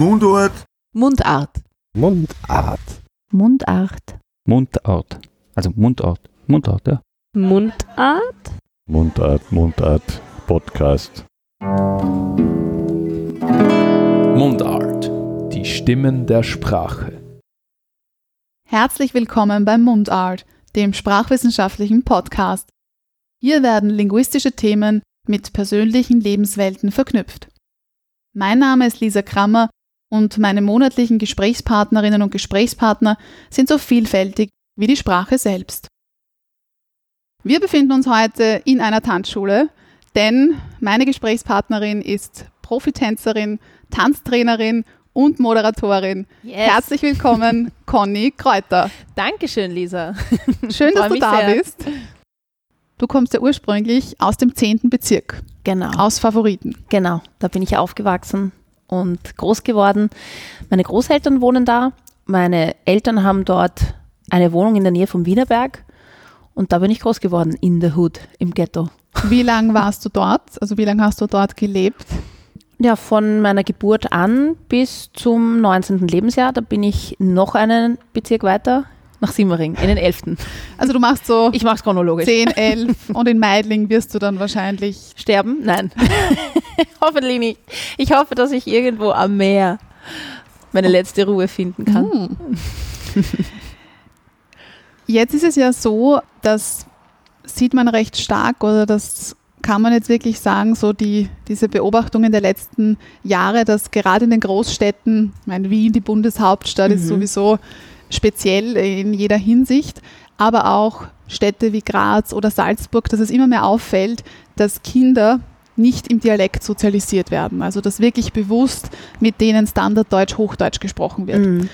Mundart. Mundart. Mundart. Mundart. Mundart. Also Mundart. Mundart, ja. Mundart? Mundart, Mundart. Podcast. Mundart. Die Stimmen der Sprache. Herzlich willkommen beim Mundart, dem sprachwissenschaftlichen Podcast. Hier werden linguistische Themen mit persönlichen Lebenswelten verknüpft. Mein Name ist Lisa Krammer und meine monatlichen Gesprächspartnerinnen und Gesprächspartner sind so vielfältig wie die Sprache selbst. Wir befinden uns heute in einer Tanzschule, denn meine Gesprächspartnerin ist Profitänzerin, Tanztrainerin und Moderatorin. Yes. Herzlich willkommen, Conny Kräuter. Dankeschön, Lisa. Schön, dass du da sehr. bist. Du kommst ja ursprünglich aus dem 10. Bezirk, Genau, aus Favoriten. genau. Da bin ich aufgewachsen und groß geworden. Meine Großeltern wohnen da. Meine Eltern haben dort eine Wohnung in der Nähe vom Wienerberg. Und da bin ich groß geworden, in the Hood, im Ghetto. Wie lange warst du dort? Also wie lange hast du dort gelebt? Ja, von meiner Geburt an bis zum 19. Lebensjahr, da bin ich noch einen Bezirk weiter, nach Simmering, in den 11. Also du machst so Ich mache es chronologisch. 10, 11 und in Meidling wirst du dann wahrscheinlich Sterben? Nein. Hoffentlich nicht. Ich hoffe, dass ich irgendwo am Meer meine letzte Ruhe finden kann. Hm. Jetzt ist es ja so, das sieht man recht stark oder das kann man jetzt wirklich sagen, so die, diese Beobachtungen der letzten Jahre, dass gerade in den Großstädten, ich meine Wien, die Bundeshauptstadt, ist Mhm. sowieso speziell in jeder Hinsicht, aber auch Städte wie Graz oder Salzburg, dass es immer mehr auffällt, dass Kinder nicht im Dialekt sozialisiert werden. Also dass wirklich bewusst mit denen Standarddeutsch, Hochdeutsch gesprochen wird. Mhm.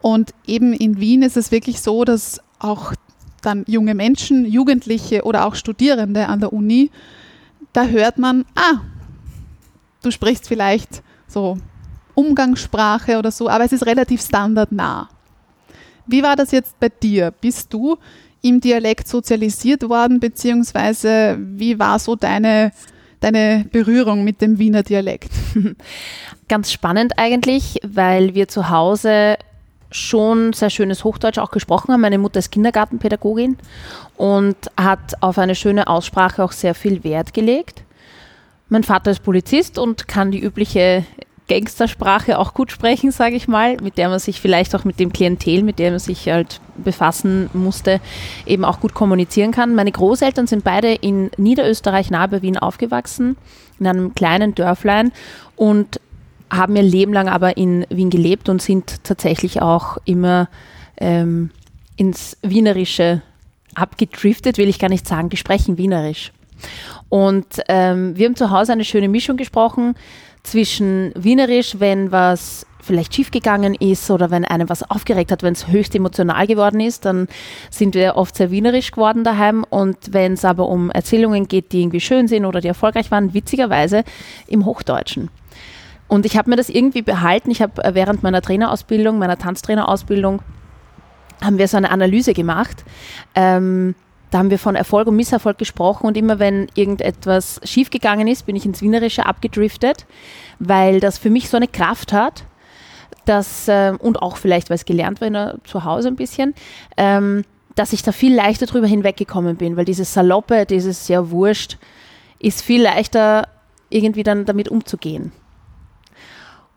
Und eben in Wien ist es wirklich so, dass auch dann junge Menschen, Jugendliche oder auch Studierende an der Uni, da hört man, ah, du sprichst vielleicht so Umgangssprache oder so, aber es ist relativ standardnah. Wie war das jetzt bei dir? Bist du im Dialekt sozialisiert worden, beziehungsweise wie war so deine, deine Berührung mit dem Wiener Dialekt? Ganz spannend eigentlich, weil wir zu Hause schon sehr schönes Hochdeutsch auch gesprochen haben. Meine Mutter ist Kindergartenpädagogin und hat auf eine schöne Aussprache auch sehr viel Wert gelegt. Mein Vater ist Polizist und kann die übliche Gangstersprache auch gut sprechen, sage ich mal, mit der man sich vielleicht auch mit dem Klientel, mit dem man sich halt befassen musste, eben auch gut kommunizieren kann. Meine Großeltern sind beide in Niederösterreich nahe bei Wien aufgewachsen, in einem kleinen Dörflein und haben ihr Leben lang aber in Wien gelebt und sind tatsächlich auch immer ähm, ins Wienerische abgedriftet, will ich gar nicht sagen, die sprechen Wienerisch. Und ähm, wir haben zu Hause eine schöne Mischung gesprochen zwischen Wienerisch, wenn was vielleicht schiefgegangen ist oder wenn einem was aufgeregt hat, wenn es höchst emotional geworden ist, dann sind wir oft sehr wienerisch geworden daheim. Und wenn es aber um Erzählungen geht, die irgendwie schön sind oder die erfolgreich waren, witzigerweise im Hochdeutschen. Und ich habe mir das irgendwie behalten. Ich habe äh, während meiner Trainerausbildung, meiner Tanztrainerausbildung, haben wir so eine Analyse gemacht. Ähm, da haben wir von Erfolg und Misserfolg gesprochen und immer wenn irgendetwas schiefgegangen ist, bin ich ins Wienerische abgedriftet, weil das für mich so eine Kraft hat, dass, äh, und auch vielleicht, weil es gelernt war der, zu Hause ein bisschen, ähm, dass ich da viel leichter drüber hinweggekommen bin, weil dieses Saloppe, dieses ja wurscht, ist viel leichter irgendwie dann damit umzugehen.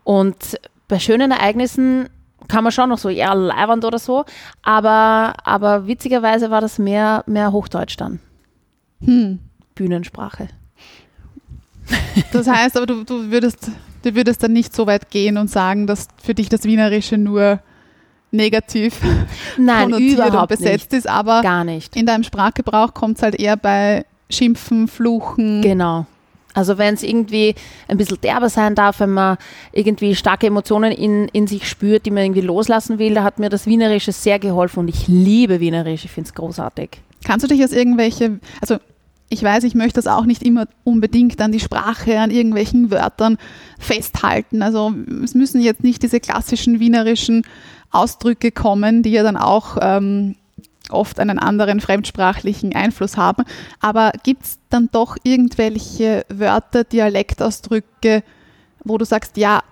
Und bei schönen Ereignissen kann man schon noch so, ja, leibernd oder so, aber, aber witzigerweise war das mehr, mehr Hochdeutsch dann. Hm. Bühnensprache. Das heißt aber, du, du, würdest, du würdest dann nicht so weit gehen und sagen, dass für dich das Wienerische nur negativ Nein, überhaupt besetzt nicht. ist, aber Gar nicht. in deinem Sprachgebrauch kommt es halt eher bei Schimpfen, Fluchen. Genau. Also wenn es irgendwie ein bisschen derber sein darf, wenn man irgendwie starke Emotionen in, in sich spürt, die man irgendwie loslassen will, da hat mir das Wienerische sehr geholfen und ich liebe Wienerisch, ich finde es großartig. Kannst du dich aus irgendwelche, also ich weiß, ich möchte das auch nicht immer unbedingt an die Sprache, an irgendwelchen Wörtern festhalten. Also es müssen jetzt nicht diese klassischen wienerischen Ausdrücke kommen, die ja dann auch ähm, oft einen anderen fremdsprachlichen Einfluss haben. Aber gibt es dann doch irgendwelche Wörter, Dialektausdrücke, wo du sagst, ja,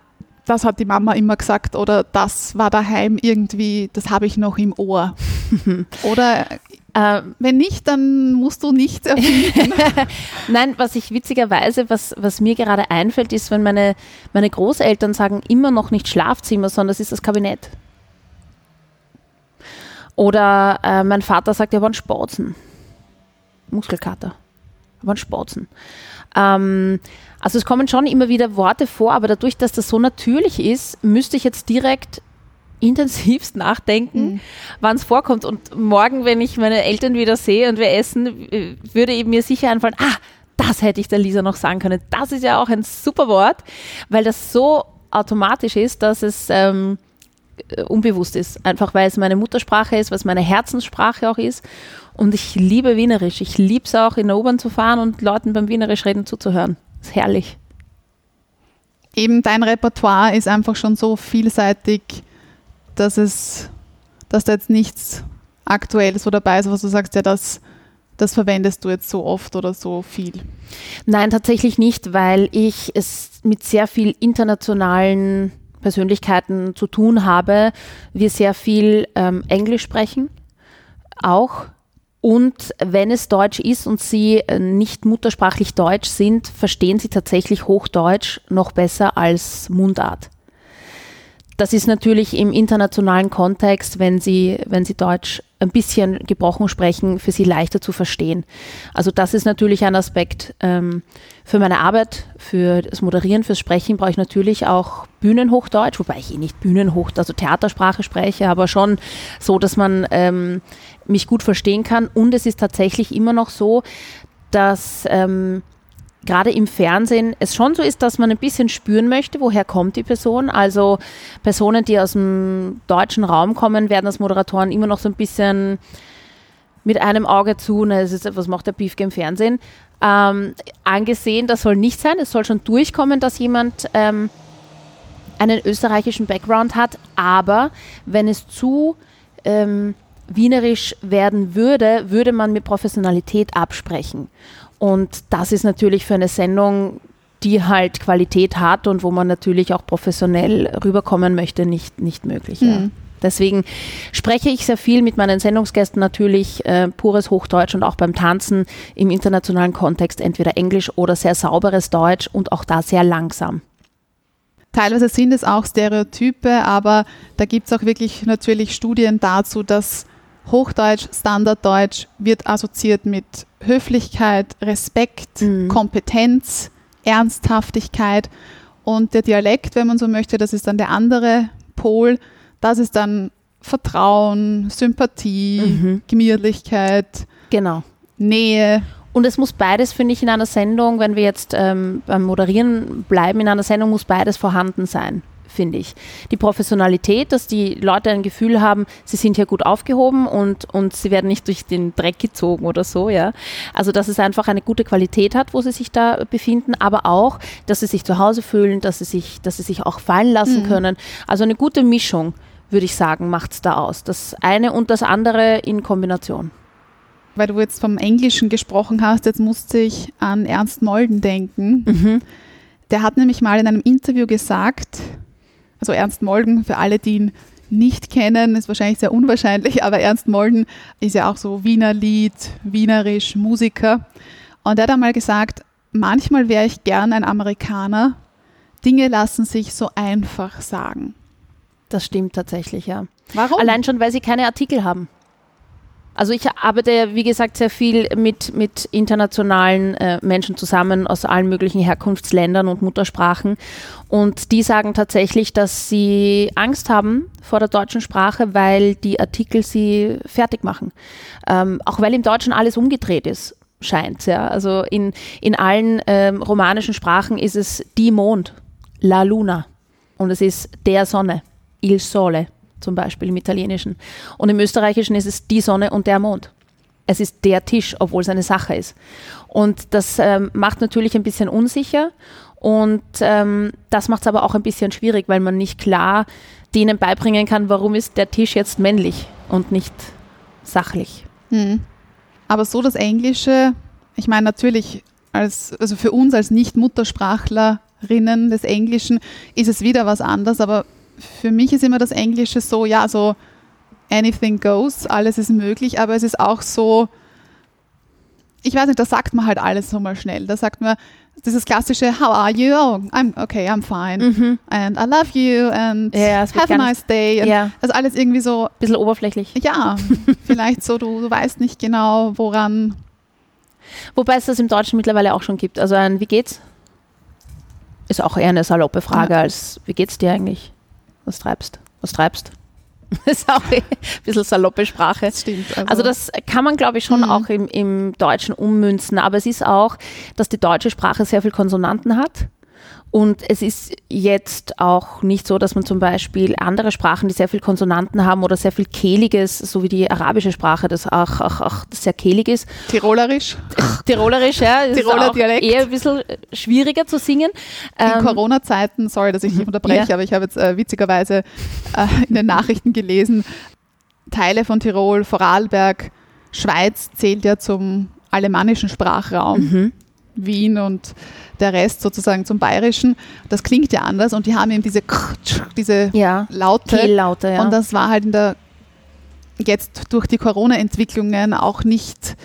das hat die Mama immer gesagt oder das war daheim irgendwie, das habe ich noch im Ohr. oder äh, wenn nicht, dann musst du nichts erfinden. Nein, was ich witzigerweise, was, was mir gerade einfällt, ist, wenn meine, meine Großeltern sagen immer noch nicht Schlafzimmer, sondern das ist das Kabinett. Oder äh, mein Vater sagt, er war ein Sporzen. Muskelkater. Er war ein Sporzen. Ähm, also es kommen schon immer wieder Worte vor, aber dadurch, dass das so natürlich ist, müsste ich jetzt direkt intensivst nachdenken, mhm. wann es vorkommt. Und morgen, wenn ich meine Eltern wieder sehe und wir essen, würde eben mir sicher einfallen, ah, das hätte ich der Lisa noch sagen können. Das ist ja auch ein super Wort, weil das so automatisch ist, dass es ähm, unbewusst ist. Einfach weil es meine Muttersprache ist, weil es meine Herzenssprache auch ist. Und ich liebe Wienerisch. Ich liebe es auch, in der U-Bahn zu fahren und Leuten beim Wienerisch reden zuzuhören. Das ist herrlich. Eben dein Repertoire ist einfach schon so vielseitig, dass es, dass da jetzt nichts Aktuelles so dabei ist, was du sagst, ja, das, das verwendest du jetzt so oft oder so viel. Nein, tatsächlich nicht, weil ich es mit sehr viel internationalen Persönlichkeiten zu tun habe. Wir sehr viel ähm, Englisch sprechen, auch und wenn es Deutsch ist und Sie äh, nicht muttersprachlich Deutsch sind, verstehen Sie tatsächlich Hochdeutsch noch besser als Mundart. Das ist natürlich im internationalen Kontext, wenn Sie, wenn Sie Deutsch ein bisschen gebrochen sprechen, für Sie leichter zu verstehen. Also das ist natürlich ein Aspekt. Ähm, für meine Arbeit, für das Moderieren, fürs Sprechen brauche ich natürlich auch Bühnenhochdeutsch, wobei ich eh nicht Bühnenhoch, also Theatersprache spreche, aber schon so, dass man ähm, mich gut verstehen kann. Und es ist tatsächlich immer noch so, dass ähm, gerade im Fernsehen es schon so ist, dass man ein bisschen spüren möchte, woher kommt die Person. Also Personen, die aus dem deutschen Raum kommen, werden als Moderatoren immer noch so ein bisschen mit einem Auge zu, ne, ist, was macht der Beefke im Fernsehen, ähm, angesehen. Das soll nicht sein. Es soll schon durchkommen, dass jemand ähm, einen österreichischen Background hat. Aber wenn es zu ähm, wienerisch werden würde, würde man mit Professionalität absprechen. Und das ist natürlich für eine Sendung, die halt Qualität hat und wo man natürlich auch professionell rüberkommen möchte, nicht, nicht möglich. Mhm. Ja. Deswegen spreche ich sehr viel mit meinen Sendungsgästen natürlich äh, pures Hochdeutsch und auch beim Tanzen im internationalen Kontext entweder Englisch oder sehr sauberes Deutsch und auch da sehr langsam. Teilweise sind es auch Stereotype, aber da gibt es auch wirklich natürlich Studien dazu, dass Hochdeutsch, Standarddeutsch wird assoziiert mit Höflichkeit, Respekt, mhm. Kompetenz, Ernsthaftigkeit. Und der Dialekt, wenn man so möchte, das ist dann der andere Pol. Das ist dann Vertrauen, Sympathie, mhm. Gemütlichkeit, genau. Nähe. Und es muss beides, finde ich, in einer Sendung, wenn wir jetzt ähm, beim Moderieren bleiben, in einer Sendung muss beides vorhanden sein finde ich. Die Professionalität, dass die Leute ein Gefühl haben, sie sind hier gut aufgehoben und, und sie werden nicht durch den Dreck gezogen oder so, ja. Also, dass es einfach eine gute Qualität hat, wo sie sich da befinden, aber auch, dass sie sich zu Hause fühlen, dass sie sich, dass sie sich auch fallen lassen mhm. können. Also eine gute Mischung, würde ich sagen, macht es da aus. Das eine und das andere in Kombination. Weil du jetzt vom Englischen gesprochen hast, jetzt musste ich an Ernst Molden denken. Mhm. Der hat nämlich mal in einem Interview gesagt, also Ernst Molden, für alle, die ihn nicht kennen, ist wahrscheinlich sehr unwahrscheinlich, aber Ernst Molden ist ja auch so Wiener Lied, Wienerisch, Musiker. Und er hat einmal gesagt, manchmal wäre ich gern ein Amerikaner. Dinge lassen sich so einfach sagen. Das stimmt tatsächlich, ja. Warum? Allein schon, weil sie keine Artikel haben. Also ich arbeite, wie gesagt, sehr viel mit, mit internationalen äh, Menschen zusammen aus allen möglichen Herkunftsländern und Muttersprachen. Und die sagen tatsächlich, dass sie Angst haben vor der deutschen Sprache, weil die Artikel sie fertig machen. Ähm, auch weil im Deutschen alles umgedreht ist scheint. Ja. Also in, in allen ähm, romanischen Sprachen ist es die Mond, la Luna. Und es ist der Sonne, il Sole zum Beispiel im Italienischen. Und im Österreichischen ist es die Sonne und der Mond. Es ist der Tisch, obwohl es eine Sache ist. Und das ähm, macht natürlich ein bisschen unsicher und ähm, das macht es aber auch ein bisschen schwierig, weil man nicht klar denen beibringen kann, warum ist der Tisch jetzt männlich und nicht sachlich. Hm. Aber so das Englische, ich meine natürlich, als, also für uns als Nicht-Muttersprachler Sprachrinnen des Englischen ist es wieder was anderes, aber für mich ist immer das Englische so, ja, so anything goes, alles ist möglich, aber es ist auch so, ich weiß nicht, da sagt man halt alles so mal schnell. Da sagt man dieses klassische How are you? Oh, I'm okay, I'm fine. And I love you and Mhm. Ja, have a nice day. Ja, Also alles irgendwie so, bisschen oberflächlich. ja, vielleicht so, du, du weißt nicht genau, woran. Wobei es das im Deutschen mittlerweile auch schon gibt. Also ein Wie geht's? Ist auch eher eine saloppe Frage als Wie geht's dir eigentlich? Was treibst? Was treibst? ist auch ein bisschen saloppe Sprache. Das stimmt. Also das kann man, glaube ich, schon Mhm. auch im, im Deutschen ummünzen. Aber es ist auch, dass die deutsche Sprache sehr viel Konsonanten hat. Und es ist jetzt auch nicht so, dass man zum Beispiel andere Sprachen, die sehr viel Konsonanten haben oder sehr viel Kehliges, so wie die arabische Sprache, das auch, auch, auch sehr kehlig ist, Tirolerisch. Tirolerisch, ja, Tiroler auch Dialekt. eher ein bisschen schwieriger zu singen. In Ähm, Corona-Zeiten, sorry, dass ich dich unterbreche, Ja. aber ich habe jetzt äh, witzigerweise äh, in den Nachrichten gelesen, Teile von Tirol, Vorarlberg, Schweiz zählt ja zum alemannischen Sprachraum. mhm. Wien und der Rest sozusagen zum Bayerischen. Das klingt ja anders und die haben eben diese, diese ja, Laute. Kehllaute, ja. Und das war halt in der, jetzt durch die Corona-Entwicklungen auch nicht,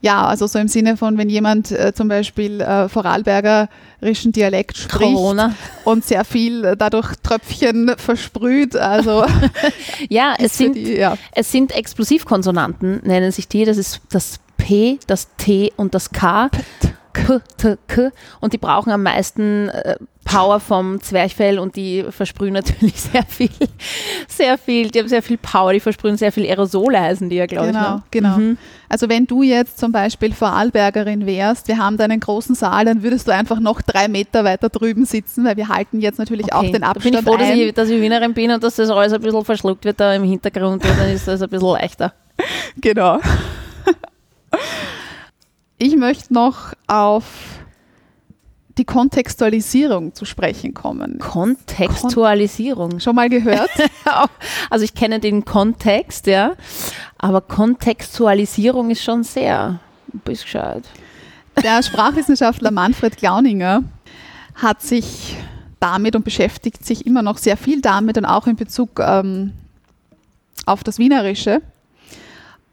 ja, also so im Sinne von, wenn jemand äh, zum Beispiel äh, Vorarlbergerischen Dialekt spricht Corona. und sehr viel äh, dadurch Tröpfchen versprüht, also Ja, es sind, die, ja, es sind Explosivkonsonanten, nennen sich die. Das ist das P, das T und das K. K, T, K. Und die brauchen am meisten äh, Power vom Zwerchfell und die versprühen natürlich sehr viel, sehr viel, die haben sehr viel Power, die versprühen sehr viel Aerosole, heißen die ja, glaube genau, ich. Ne? genau. Mhm. Also wenn du jetzt zum Beispiel Vorarlbergerin wärst, wir haben da einen großen Saal, dann würdest du einfach noch drei Meter weiter drüben sitzen, weil wir halten jetzt natürlich auch Okay, den da bin ich Abstand froh, dass ich, dass ich Wienerin bin und dass das alles ein bisschen verschluckt wird da im Hintergrund und dann ist das ein bisschen leichter. Genau. Ich möchte noch auf die Kontextualisierung zu sprechen kommen. Kontextualisierung. Schon mal gehört? Also ich kenne den Kontext, ja, aber Kontextualisierung ist schon sehr gescheit. Der Sprachwissenschaftler Manfred Glauninger hat sich damit und beschäftigt sich immer noch sehr viel damit und auch in Bezug ähm, auf das Wienerische.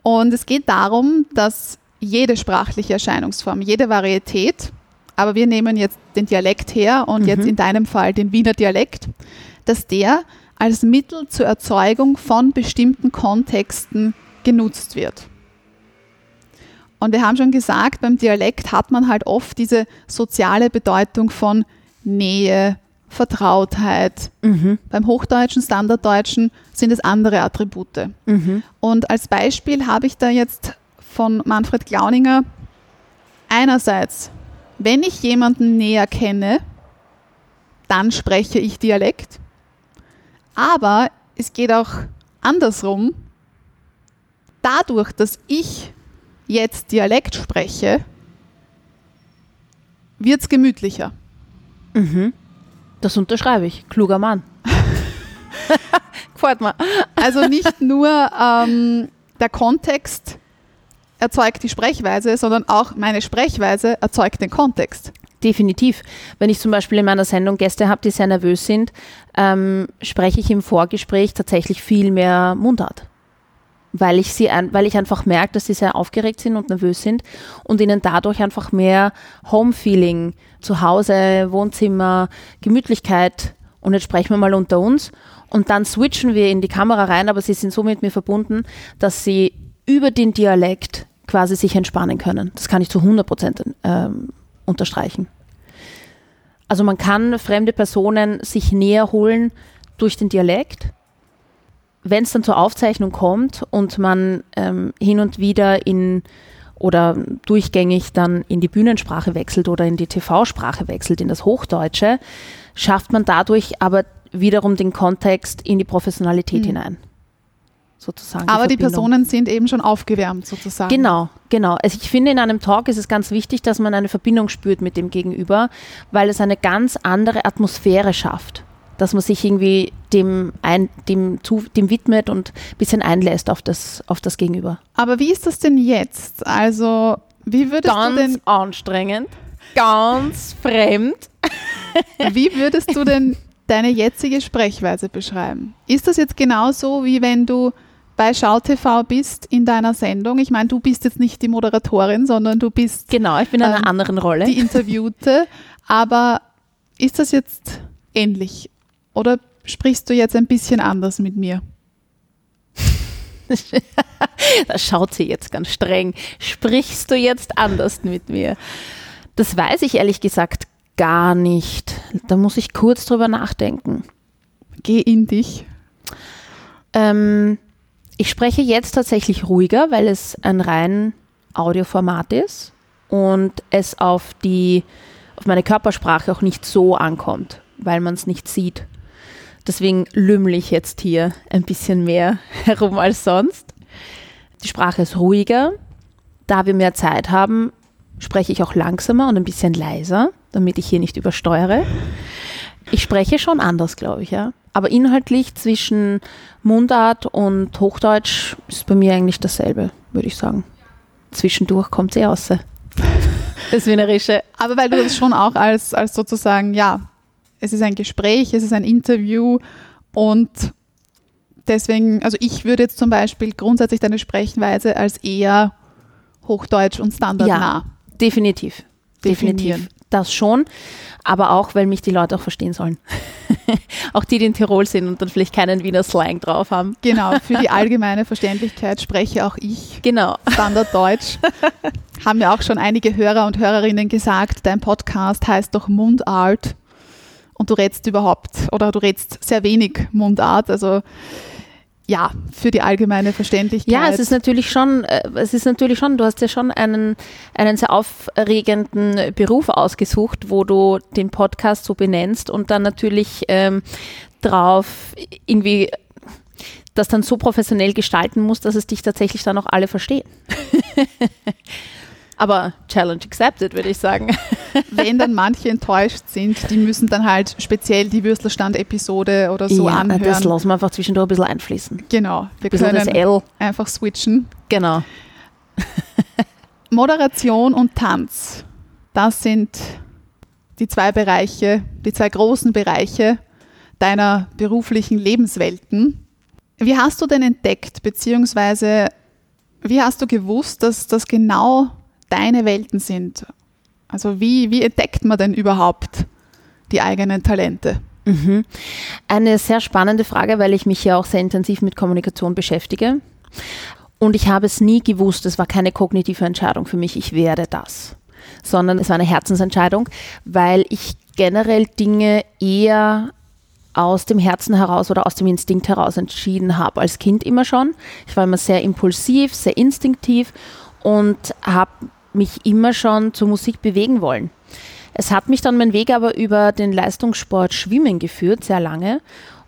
Und es geht darum, dass jede sprachliche Erscheinungsform, jede Varietät, aber wir nehmen jetzt den Dialekt her und Mhm. jetzt in deinem Fall den Wiener Dialekt, dass der als Mittel zur Erzeugung von bestimmten Kontexten genutzt wird. Und wir haben schon gesagt, beim Dialekt hat man halt oft diese soziale Bedeutung von Nähe, Vertrautheit. Mhm. Beim Hochdeutschen, Standarddeutschen sind es andere Attribute. Mhm. Und als Beispiel habe ich da jetzt von Manfred Glauninger einerseits, wenn ich jemanden näher kenne, dann spreche ich Dialekt. Aber es geht auch andersrum. Dadurch, dass ich jetzt Dialekt spreche, wird es gemütlicher. Mhm. Das unterschreibe ich. Kluger Mann. Gefällt mir. Also nicht nur ähm, der Kontext erzeugt die Sprechweise, sondern auch meine Sprechweise erzeugt den Kontext. Definitiv. Wenn ich zum Beispiel in meiner Sendung Gäste habe, die sehr nervös sind, ähm, spreche ich im Vorgespräch tatsächlich viel mehr Mundart. Weil ich, sie weil ich einfach merke, dass sie sehr aufgeregt sind und nervös sind und ihnen dadurch einfach mehr Home-Feeling, Zuhause, Wohnzimmer, Gemütlichkeit und jetzt sprechen wir mal unter uns und dann switchen wir in die Kamera rein, aber sie sind so mit mir verbunden, dass sie über den Dialekt quasi sich entspannen können. Das kann ich zu 100 Prozent ähm, unterstreichen. Also man kann fremde Personen sich näher holen durch den Dialekt. Wenn es dann zur Aufzeichnung kommt und man ähm, hin und wieder in oder durchgängig dann in die Bühnensprache wechselt oder in die TV-Sprache wechselt, in das Hochdeutsche, schafft man dadurch aber wiederum den Kontext in die Professionalität Mhm. hinein. Sozusagen. Aber die Verbindung. Personen sind eben schon aufgewärmt sozusagen. Genau, genau. Also ich finde, in einem Talk ist es ganz wichtig, dass man eine Verbindung spürt mit dem Gegenüber, weil es eine ganz andere Atmosphäre schafft. Dass man sich irgendwie dem, ein, dem, zu, dem widmet und ein bisschen einlässt auf das, auf das Gegenüber. Aber wie ist das denn jetzt? Also, wie würdest du Ganz denn anstrengend, ganz fremd. Wie würdest du denn deine jetzige Sprechweise beschreiben? Ist das jetzt genauso, wie wenn du bei SchauTV bist in deiner Sendung? Ich meine, du bist jetzt nicht die Moderatorin, sondern du bist Genau, ich bin in einer Ähm, anderen Rolle. die Interviewte. Aber ist das jetzt ähnlich? Oder sprichst du jetzt ein bisschen anders mit mir? Da schaut sie jetzt ganz streng. Sprichst du jetzt anders mit mir? Das weiß ich ehrlich gesagt gar nicht. Da muss ich kurz drüber nachdenken. Geh in dich. Ähm, ich spreche jetzt tatsächlich ruhiger, weil es ein rein Audioformat ist und es auf die auf meine Körpersprache auch nicht so ankommt, weil man es nicht sieht. Deswegen lümmel ich jetzt hier ein bisschen mehr herum als sonst. Die Sprache ist ruhiger. Da wir mehr Zeit haben, spreche ich auch langsamer und ein bisschen leiser, damit ich hier nicht übersteuere. Ich spreche schon anders, glaube ich, ja. Aber inhaltlich zwischen Mundart und Hochdeutsch ist bei mir eigentlich dasselbe, würde ich sagen. Zwischendurch kommt sie raus. Das Wienerische. Aber weil du das schon auch als, als sozusagen, ja, es ist ein Gespräch, es ist ein Interview und deswegen, also ich würde jetzt zum Beispiel grundsätzlich deine Sprechweise als eher Hochdeutsch und standardnah. Definitiv. Definitiv. Das schon. Aber auch, weil mich die Leute auch verstehen sollen. auch die, die in Tirol sind und dann vielleicht keinen Wiener Slang drauf haben. Genau, für die allgemeine Verständlichkeit spreche auch ich Genau. Standarddeutsch. Haben ja auch schon einige Hörer und Hörerinnen gesagt, dein Podcast heißt doch Mundart und du redst überhaupt oder du redst sehr wenig Mundart. Also ja, für die allgemeine Verständlichkeit. Ja, es ist natürlich schon, äh, es ist natürlich schon, du hast ja schon einen, einen sehr aufregenden Beruf ausgesucht, wo du den Podcast so benennst und dann natürlich ähm, drauf irgendwie das dann so professionell gestalten musst, dass es dich tatsächlich dann auch alle verstehen. Aber Challenge accepted, würde ich sagen. wenn dann manche enttäuscht sind, die müssen dann halt speziell die Würstelstand-Episode oder so ja, anhören. das lassen wir einfach zwischendurch ein bisschen einfließen. genau, wir bisschen das können L, einfach switchen. genau. Moderation und Tanz, das sind die zwei Bereiche, die zwei großen Bereiche deiner beruflichen Lebenswelten. Wie hast du denn entdeckt, beziehungsweise wie hast du gewusst, dass das genau deine Welten sind? Also wie, wie entdeckt man denn überhaupt die eigenen Talente? Mhm. Eine sehr spannende Frage, weil ich mich ja auch sehr intensiv mit Kommunikation beschäftige. Und ich habe es nie gewusst, es war keine kognitive Entscheidung für mich, ich werde das, sondern es war eine Herzensentscheidung, weil ich generell Dinge eher aus dem Herzen heraus oder aus dem Instinkt heraus entschieden habe. Als Kind immer schon. Ich war immer sehr impulsiv, sehr instinktiv und habe mich immer schon zur Musik bewegen wollen. Es hat mich dann mein Weg aber über den Leistungssport Schwimmen geführt, sehr lange.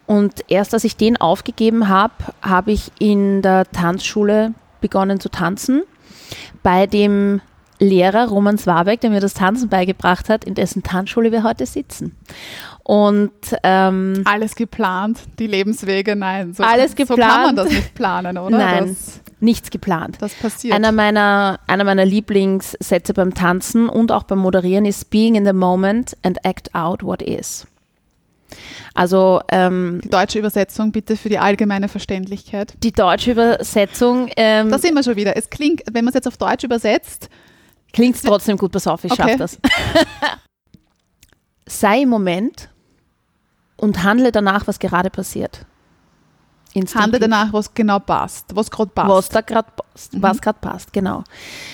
Und erst als ich den aufgegeben habe, habe ich in der Tanzschule begonnen zu tanzen. Bei dem Lehrer Roman Swabeck, der mir das Tanzen beigebracht hat, in dessen Tanzschule wir heute sitzen. Und ähm, Alles geplant, die Lebenswege, nein. So, Alles So kann man geplant. das nicht planen, oder? Nein. Das, nichts geplant. das passiert. Einer meiner, einer meiner Lieblingssätze beim Tanzen und auch beim Moderieren ist Being in the moment and act out what is. Also ähm, die deutsche Übersetzung bitte für die allgemeine Verständlichkeit. die deutsche Übersetzung ähm, Da sind wir schon wieder. Es klingt, wenn man es jetzt auf Deutsch übersetzt, klingt trotzdem gut, pass auf, ich Okay. schaff das. Sei im Moment und handle danach, was gerade passiert. Handle danach, was genau passt, was gerade passt. Was da gerade passt, Mhm. was gerade passt, genau.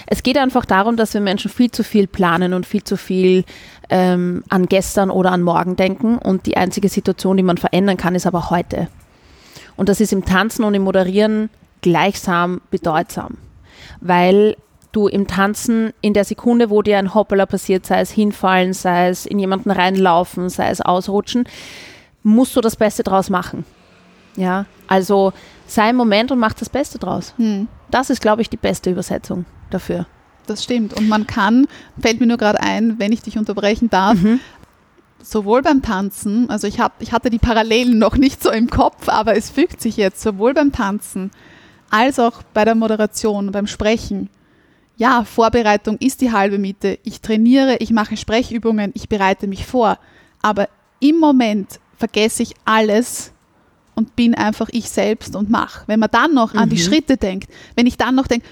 Es geht einfach darum, dass wir Menschen viel zu viel planen und viel zu viel ähm, an gestern oder an morgen denken und die einzige Situation, die man verändern kann, ist aber heute. Und das ist im Tanzen und im Moderieren gleichsam bedeutsam, weil du im Tanzen in der Sekunde, wo dir ein Hoppala passiert, sei es hinfallen, sei es in jemanden reinlaufen, sei es ausrutschen, musst du das Beste draus machen. Ja, also sei im Moment und mach das Beste draus. Hm, Das ist, glaube ich, die beste Übersetzung dafür. das stimmt. Und man kann, fällt mir nur gerade ein, wenn ich dich unterbrechen darf, Mhm. sowohl beim Tanzen, also ich, hab, ich hatte die Parallelen noch nicht so im Kopf, aber es fügt sich jetzt, sowohl beim Tanzen als auch bei der Moderation, beim Sprechen. Ja, Vorbereitung ist die halbe Miete. Ich trainiere, ich mache Sprechübungen, ich bereite mich vor. aber im Moment vergesse ich alles und bin einfach ich selbst und mach. Wenn man dann noch an die Mhm. Schritte denkt, wenn ich dann noch denke,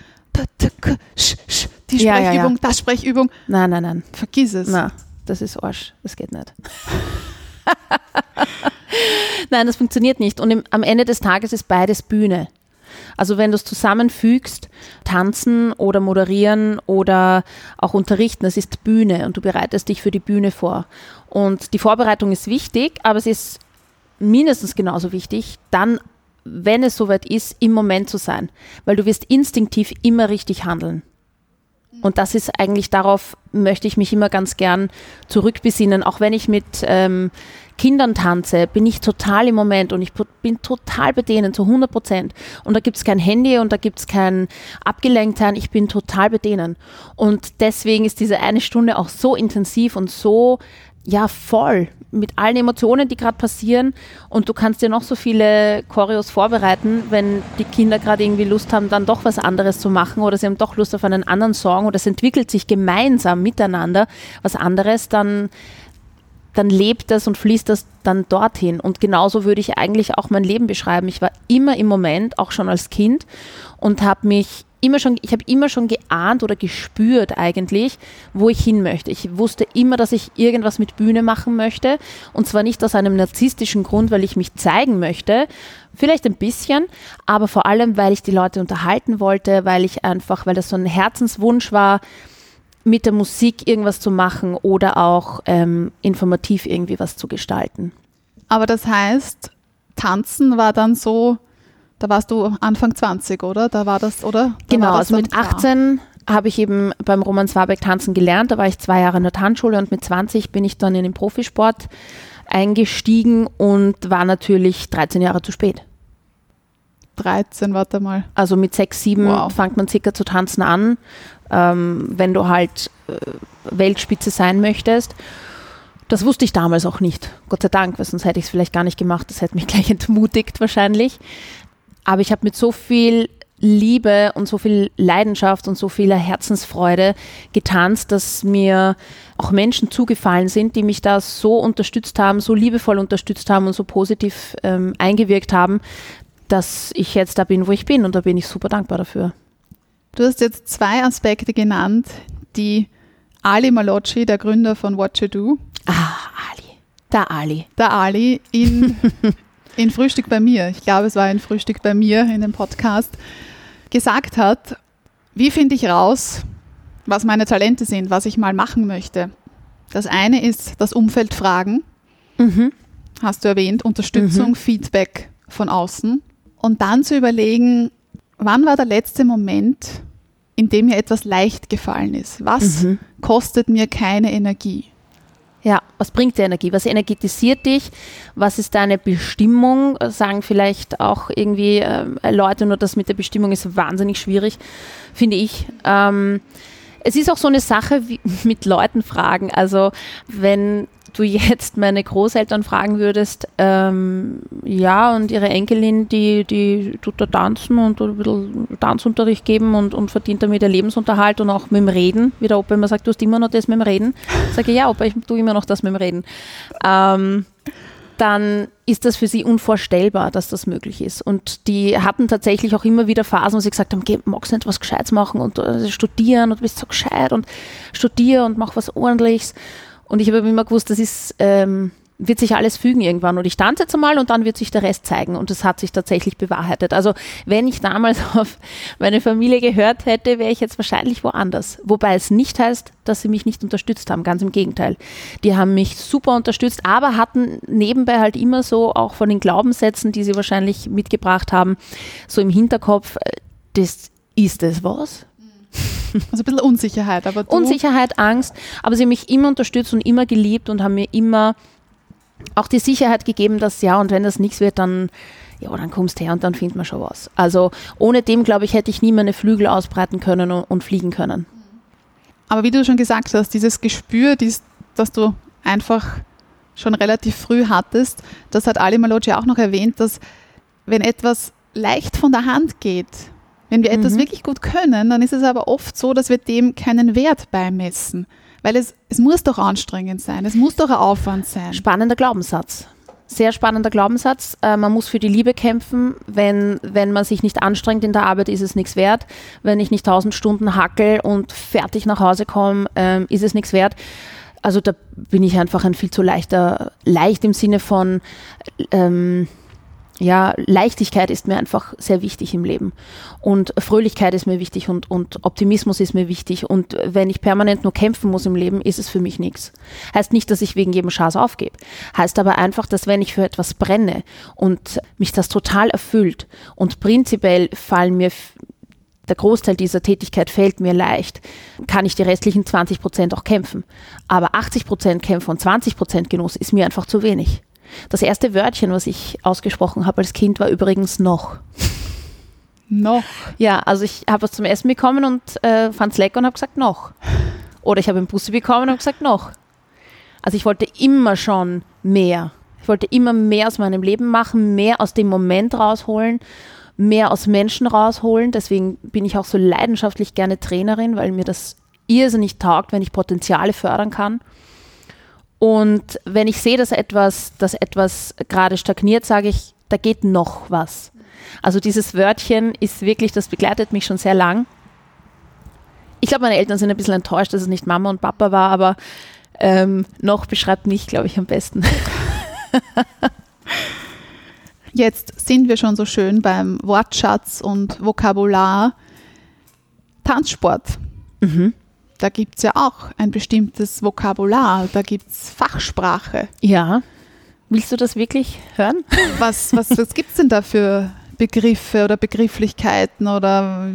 die Ja, ja, ja. Sprechübung, das Sprechübung, Nein, nein, nein. vergiss es. Na, das ist Arsch. Das geht nicht. Nein, das funktioniert nicht. Und im, am Ende des Tages ist beides Bühne. Also wenn du es zusammenfügst, tanzen oder moderieren oder auch unterrichten, das ist Bühne und du bereitest dich für die Bühne vor. Und die Vorbereitung ist wichtig, aber es ist mindestens genauso wichtig, dann, wenn es soweit ist, im Moment zu sein. Weil du wirst instinktiv immer richtig handeln. Und das ist eigentlich darauf, möchte ich mich immer ganz gern zurückbesinnen. Auch wenn ich mit ähm, Kindern tanze, bin ich total im Moment und ich bin total bei denen, zu 100 Prozent. Und da gibt es kein Handy und da gibt es kein Abgelenktsein. Ich bin total bei denen. Und deswegen ist diese eine Stunde auch so intensiv und so, ja, voll mit allen Emotionen, die gerade passieren. Und du kannst dir noch so viele Choreos vorbereiten, wenn die Kinder gerade irgendwie Lust haben, dann doch was anderes zu machen oder sie haben doch Lust auf einen anderen Song oder es entwickelt sich gemeinsam miteinander was anderes, dann dann lebt das und fließt das dann dorthin. Und genauso würde ich eigentlich auch mein Leben beschreiben. Ich war immer im Moment, auch schon als Kind, und habe mich immer schon, ich habe immer schon geahnt oder gespürt eigentlich, wo ich hin möchte. Ich wusste immer, dass ich irgendwas mit Bühne machen möchte. Und zwar nicht aus einem narzisstischen Grund, weil ich mich zeigen möchte, vielleicht ein bisschen, aber vor allem, weil ich die Leute unterhalten wollte, weil ich einfach, weil das so ein Herzenswunsch war, mit der Musik irgendwas zu machen oder auch ähm, informativ irgendwie was zu gestalten. Aber das heißt, tanzen war dann so, da warst du Anfang 20, oder? Da war das, oder? Da Genau, das also mit klar. 18 habe ich eben beim Roman Swarbeck tanzen gelernt. Da war ich zwei Jahre in der Tanzschule und mit 20 bin ich dann in den Profisport eingestiegen und war natürlich 13 Jahre zu spät. 13, warte mal. Also mit 6, 7 Wow. fängt man circa zu tanzen an, ähm, wenn du halt äh, Weltspitze sein möchtest. Das wusste ich damals auch nicht, Gott sei Dank, weil sonst hätte ich es vielleicht gar nicht gemacht. Das hätte mich gleich entmutigt wahrscheinlich. Aber ich habe mit so viel Liebe und so viel Leidenschaft und so vieler Herzensfreude getanzt, dass mir auch Menschen zugefallen sind, die mich da so unterstützt haben, so liebevoll unterstützt haben und so positiv ähm, eingewirkt haben, dass ich jetzt da bin, wo ich bin. Und da bin ich super dankbar dafür. Du hast jetzt zwei Aspekte genannt, die Ali Malocci, der Gründer von What You Do, Ah, Ali. Der Ali. der Ali, in, in Frühstück bei mir, ich glaube, es war ein Frühstück bei mir in dem Podcast, gesagt hat, wie finde ich raus, was meine Talente sind, was ich mal machen möchte. Das eine ist das Umfeld fragen, Mhm. hast du erwähnt, Unterstützung, Feedback von außen. Und dann zu überlegen, wann war der letzte Moment, in dem mir etwas leicht gefallen ist? Was Mhm. kostet mir keine Energie? Ja, was bringt dir Energie? Was energetisiert dich? Was ist deine Bestimmung? Sagen vielleicht auch irgendwie ähm, Leute, nur das mit der Bestimmung ist wahnsinnig schwierig, finde ich. Ähm, es ist auch so eine Sache wie mit Leuten fragen. Also wenn du jetzt meine Großeltern fragen würdest, ähm, ja, und ihre Enkelin, die, die tut da tanzen und ein bisschen Tanzunterricht geben und, und verdient damit ihr Lebensunterhalt und auch mit dem Reden, wie der Opa immer sagt, du hast immer noch das mit dem Reden. Sage ich, ja, Opa, ich tue immer noch das mit dem Reden. Ähm, dann ist das für sie unvorstellbar, dass das möglich ist. Und die hatten tatsächlich auch immer wieder Phasen, wo sie gesagt haben, magst du nicht was Gescheites machen und äh, studieren und bist so gescheit und studier und mach was ordentliches. Und ich habe immer gewusst, das ist, ähm, wird sich alles fügen irgendwann. Und ich tanze jetzt einmal und dann wird sich der Rest zeigen. Und das hat sich tatsächlich bewahrheitet. Also wenn ich damals auf meine Familie gehört hätte, wäre ich jetzt wahrscheinlich woanders. Wobei es nicht heißt, dass sie mich nicht unterstützt haben. Ganz im Gegenteil. Die haben mich super unterstützt, aber hatten nebenbei halt immer so, auch von den Glaubenssätzen, die sie wahrscheinlich mitgebracht haben, so im Hinterkopf, äh, das ist es was? Also ein bisschen Unsicherheit, aber du, Unsicherheit, Angst, aber sie haben mich immer unterstützt und immer geliebt und haben mir immer auch die Sicherheit gegeben, dass ja, und wenn das nichts wird, dann ja, dann kommst her und dann findet man schon was. Also ohne dem, glaube ich, hätte ich nie meine Flügel ausbreiten können und, und fliegen können. aber wie du schon gesagt hast, dieses Gespür, dies, das du einfach schon relativ früh hattest, das hat Ali Malocci auch noch erwähnt, dass wenn etwas leicht von der Hand geht, wenn wir etwas Mhm. wirklich gut können, dann ist es aber oft so, dass wir dem keinen Wert beimessen, Weil es, es muss doch anstrengend sein, es muss doch ein Aufwand sein. Spannender Glaubenssatz. Sehr spannender Glaubenssatz. Äh, man muss für die Liebe kämpfen. Wenn, wenn man sich nicht anstrengt in der Arbeit, ist es nichts wert. Wenn ich nicht tausend Stunden hackel und fertig nach Hause komme, ähm, ist es nichts wert. Also da bin ich einfach ein viel zu leichter, leicht im Sinne von, ähm, ja, Leichtigkeit ist mir einfach sehr wichtig im Leben. Und Fröhlichkeit ist mir wichtig und, und Optimismus ist mir wichtig. Und wenn ich permanent nur kämpfen muss im Leben, ist es für mich nichts. Heißt nicht, dass ich wegen jedem Schaß aufgebe. Heißt aber einfach, dass wenn ich für etwas brenne und mich das total erfüllt und prinzipiell fallen mir der Großteil dieser Tätigkeit fällt mir leicht, kann ich die restlichen 20 Prozent auch kämpfen. Aber 80 Prozent Kämpfen und 20 Prozent Genuss ist mir einfach zu wenig. Das erste Wörtchen, was ich ausgesprochen habe als Kind, war übrigens noch. Noch. Ja, also ich habe was zum Essen bekommen und äh, fand es lecker und habe gesagt noch. Oder ich habe einen Bussi bekommen und habe gesagt noch. Also ich wollte immer schon mehr. Ich wollte immer mehr aus meinem Leben machen, mehr aus dem Moment rausholen, mehr aus Menschen rausholen. Deswegen bin ich auch so leidenschaftlich gerne Trainerin, weil mir das irrsinnig taugt, wenn ich Potenziale fördern kann. Und wenn ich sehe, dass etwas, dass etwas gerade stagniert, sage ich, da geht noch was. Also dieses Wörtchen ist wirklich, das begleitet mich schon sehr lang. Ich glaube, meine Eltern sind ein bisschen enttäuscht, dass es nicht Mama und Papa war, aber ähm, noch beschreibt mich, glaube ich, am besten. Jetzt sind wir schon so schön beim Wortschatz und Vokabular. Tanzsport. Mhm. Da gibt es ja auch ein bestimmtes Vokabular, da gibt es Fachsprache. Ja. Willst du das wirklich hören? Was, was, was gibt es denn da für Begriffe oder Begrifflichkeiten oder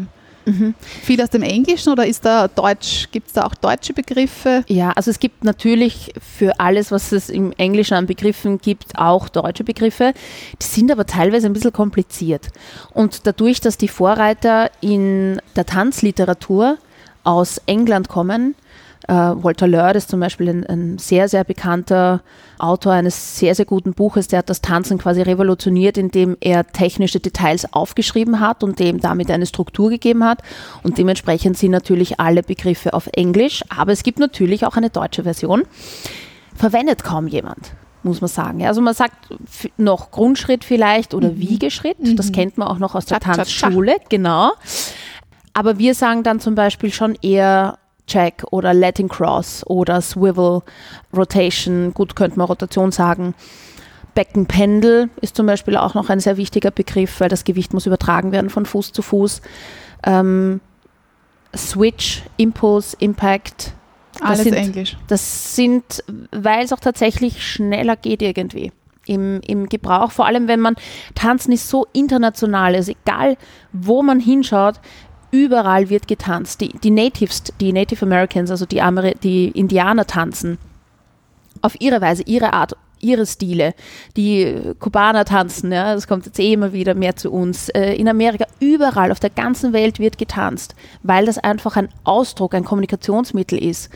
Mhm. viel aus dem Englischen oder ist da Deutsch, gibt es da auch deutsche Begriffe? Ja, also es gibt natürlich für alles, was es im Englischen an Begriffen gibt, auch deutsche Begriffe. Die sind aber teilweise ein bisschen kompliziert. Und dadurch, dass die Vorreiter in der Tanzliteratur aus England kommen, äh, Walter Lörd ist zum Beispiel ein, ein, sehr, sehr bekannter Autor eines sehr, sehr guten Buches. Der hat das Tanzen quasi revolutioniert, indem er technische Details aufgeschrieben hat und dem damit eine Struktur gegeben hat. Und dementsprechend sind natürlich alle Begriffe auf Englisch, aber es gibt natürlich auch eine deutsche Version. Verwendet kaum jemand muss man sagen. Also man sagt noch Grundschritt vielleicht oder mhm. Wiegeschritt, mhm. das kennt man auch noch aus der Tanzschule, genau. Aber wir sagen dann zum Beispiel schon eher Check oder Letting Cross oder Swivel Rotation. Gut, könnte man Rotation sagen. Beckenpendel ist zum Beispiel auch noch ein sehr wichtiger Begriff, weil das Gewicht muss übertragen werden von Fuß zu Fuß. Ähm, Switch, Impulse, Impact. Alles sind, Englisch. Das sind, weil es auch tatsächlich schneller geht irgendwie im, im Gebrauch. Vor allem, wenn man Tanzen ist so international ist, egal wo man hinschaut, überall wird getanzt. Die, die Natives, die Native Americans, also die, Ameri die Indianer tanzen auf ihre Weise, ihre Art, ihre Stile. Die Kubaner tanzen, ja, das kommt jetzt eh immer wieder mehr zu uns. Äh, in Amerika, überall auf der ganzen Welt wird getanzt, weil das einfach ein Ausdruck, ein Kommunikationsmittel ist.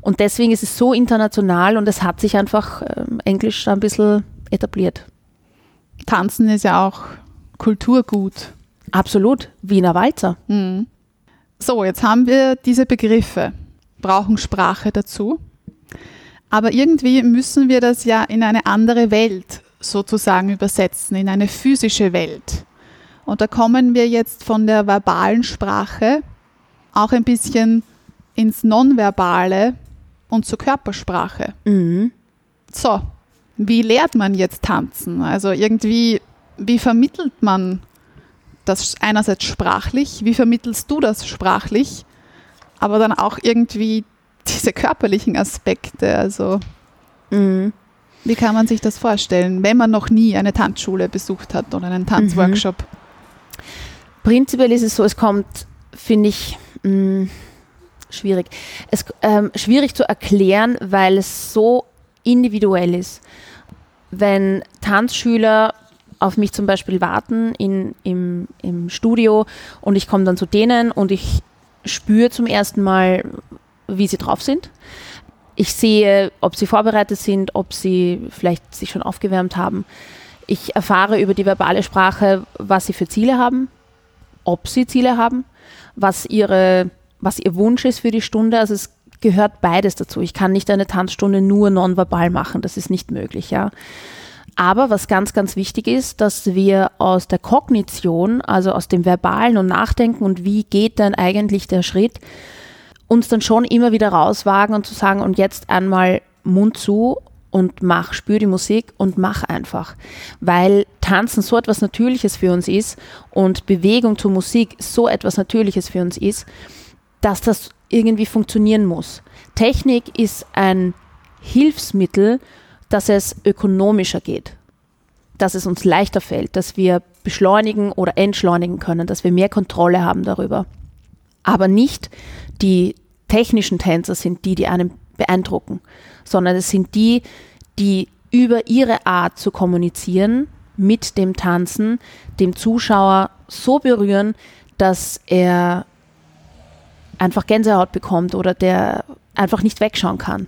Und deswegen ist es so international und es hat sich einfach äh, Englisch ein bisschen etabliert. Tanzen ist ja auch Kulturgut. Absolut, Wiener Walzer. Mhm. So, jetzt haben wir diese Begriffe, brauchen Sprache dazu. Aber irgendwie müssen wir das ja in eine andere Welt sozusagen übersetzen, in eine physische Welt. Und da kommen wir jetzt von der verbalen Sprache auch ein bisschen ins Nonverbale und zur Körpersprache. Mhm. So, wie lehrt man jetzt tanzen? Also irgendwie, wie vermittelt man das einerseits sprachlich, wie vermittelst du das sprachlich, aber dann auch irgendwie diese körperlichen Aspekte. Also mhm. wie kann man sich das vorstellen, wenn man noch nie eine Tanzschule besucht hat oder einen Tanzworkshop? Mhm. Prinzipiell ist es so, es kommt, finde ich, mh, mm, schwierig. Es ähm, schwierig zu erklären, weil es so individuell ist. Wenn Tanzschüler auf mich zum Beispiel warten in, im, im Studio und ich komme dann zu denen und ich spüre zum ersten Mal, wie sie drauf sind. Ich sehe, ob sie vorbereitet sind, ob sie vielleicht sich schon aufgewärmt haben. Ich erfahre über die verbale Sprache, was sie für Ziele haben, ob sie Ziele haben, was, ihre, was ihr Wunsch ist für die Stunde. Also es gehört beides dazu. Ich kann nicht eine Tanzstunde nur nonverbal machen, das ist nicht möglich, ja. Aber was ganz, ganz wichtig ist, dass wir aus der Kognition, also aus dem Verbalen und Nachdenken und wie geht denn eigentlich der Schritt, uns dann schon immer wieder rauswagen und zu sagen, und jetzt einmal Mund zu und mach, spür die Musik und mach einfach. Weil Tanzen so etwas Natürliches für uns ist und Bewegung zur Musik so etwas Natürliches für uns ist, dass das irgendwie funktionieren muss. Technik ist ein Hilfsmittel, dass es ökonomischer geht, dass es uns leichter fällt, dass wir beschleunigen oder entschleunigen können, dass wir mehr Kontrolle haben darüber. Aber nicht die technischen Tänzer sind die, die einen beeindrucken, sondern es sind die, die über ihre Art zu kommunizieren mit dem Tanzen dem Zuschauer so berühren, dass er einfach Gänsehaut bekommt oder der einfach nicht wegschauen kann.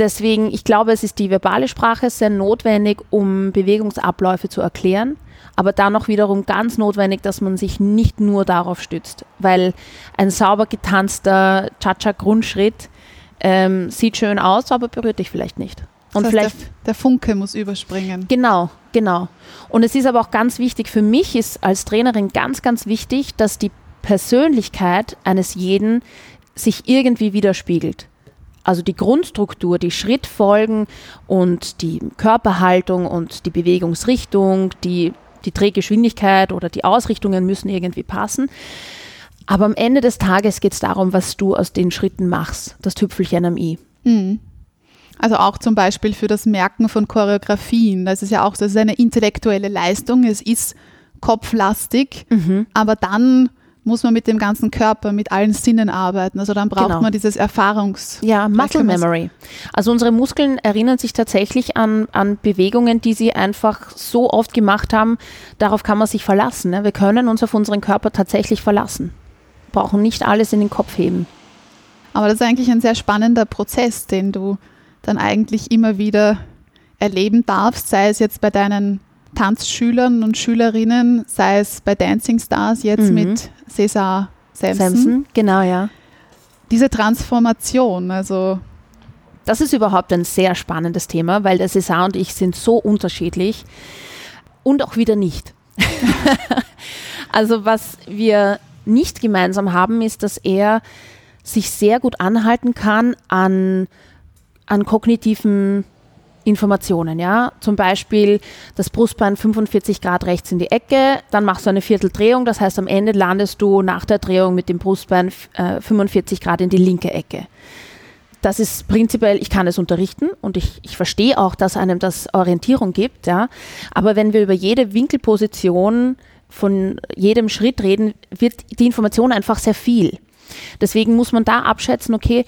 Deswegen, ich glaube, es ist die verbale Sprache sehr notwendig, um Bewegungsabläufe zu erklären, aber dann auch wiederum ganz notwendig, dass man sich nicht nur darauf stützt, weil ein sauber getanzter Cha-Cha-Grundschritt ähm, sieht schön aus, aber berührt dich vielleicht nicht. Und das heißt, vielleicht der, der, Funke muss überspringen. Genau, genau. Und es ist aber auch ganz wichtig, für mich ist als Trainerin ganz, ganz wichtig, dass die Persönlichkeit eines jeden sich irgendwie widerspiegelt. Also die Grundstruktur, die Schrittfolgen und die Körperhaltung und die Bewegungsrichtung, die, die Drehgeschwindigkeit oder die Ausrichtungen müssen irgendwie passen. Aber am Ende des Tages geht es darum, was du aus den Schritten machst, das Tüpfelchen am i. Mhm. Also auch zum Beispiel für das Merken von Choreografien. Das ist ja auch so, das ist eine intellektuelle Leistung. Es ist kopflastig, mhm. aber dann muss man mit dem ganzen Körper, mit allen Sinnen arbeiten. Also dann braucht genau. man dieses Erfahrungs... Ja, Muscle Memory. Also unsere Muskeln erinnern sich tatsächlich an, an Bewegungen, die sie einfach so oft gemacht haben. Darauf kann man sich verlassen. Ne? Wir können uns auf unseren Körper tatsächlich verlassen. Brauchen nicht alles in den Kopf heben. Aber das ist eigentlich ein sehr spannender Prozess, den du dann eigentlich immer wieder erleben darfst, sei es jetzt bei deinen Tanzschülern und Schülerinnen, sei es bei Dancing Stars, jetzt mhm. mit Cesar Sampson. Sampson. Genau, ja. Diese Transformation, also. Das ist überhaupt ein sehr spannendes Thema, weil der Cesar und ich sind so unterschiedlich und auch wieder nicht. also was wir nicht gemeinsam haben, ist, dass er sich sehr gut anhalten kann an, an kognitiven Informationen, ja. Zum Beispiel das Brustbein 45 Grad rechts in die Ecke, dann machst du eine Vierteldrehung, das heißt am Ende landest du nach der Drehung mit dem Brustbein äh, 45 Grad in die linke Ecke. Das ist prinzipiell, ich kann es unterrichten und ich, ich verstehe auch, dass einem das Orientierung gibt, ja. Aber wenn wir über jede Winkelposition von jedem Schritt reden, wird die Information einfach sehr viel. Deswegen muss man da abschätzen, okay,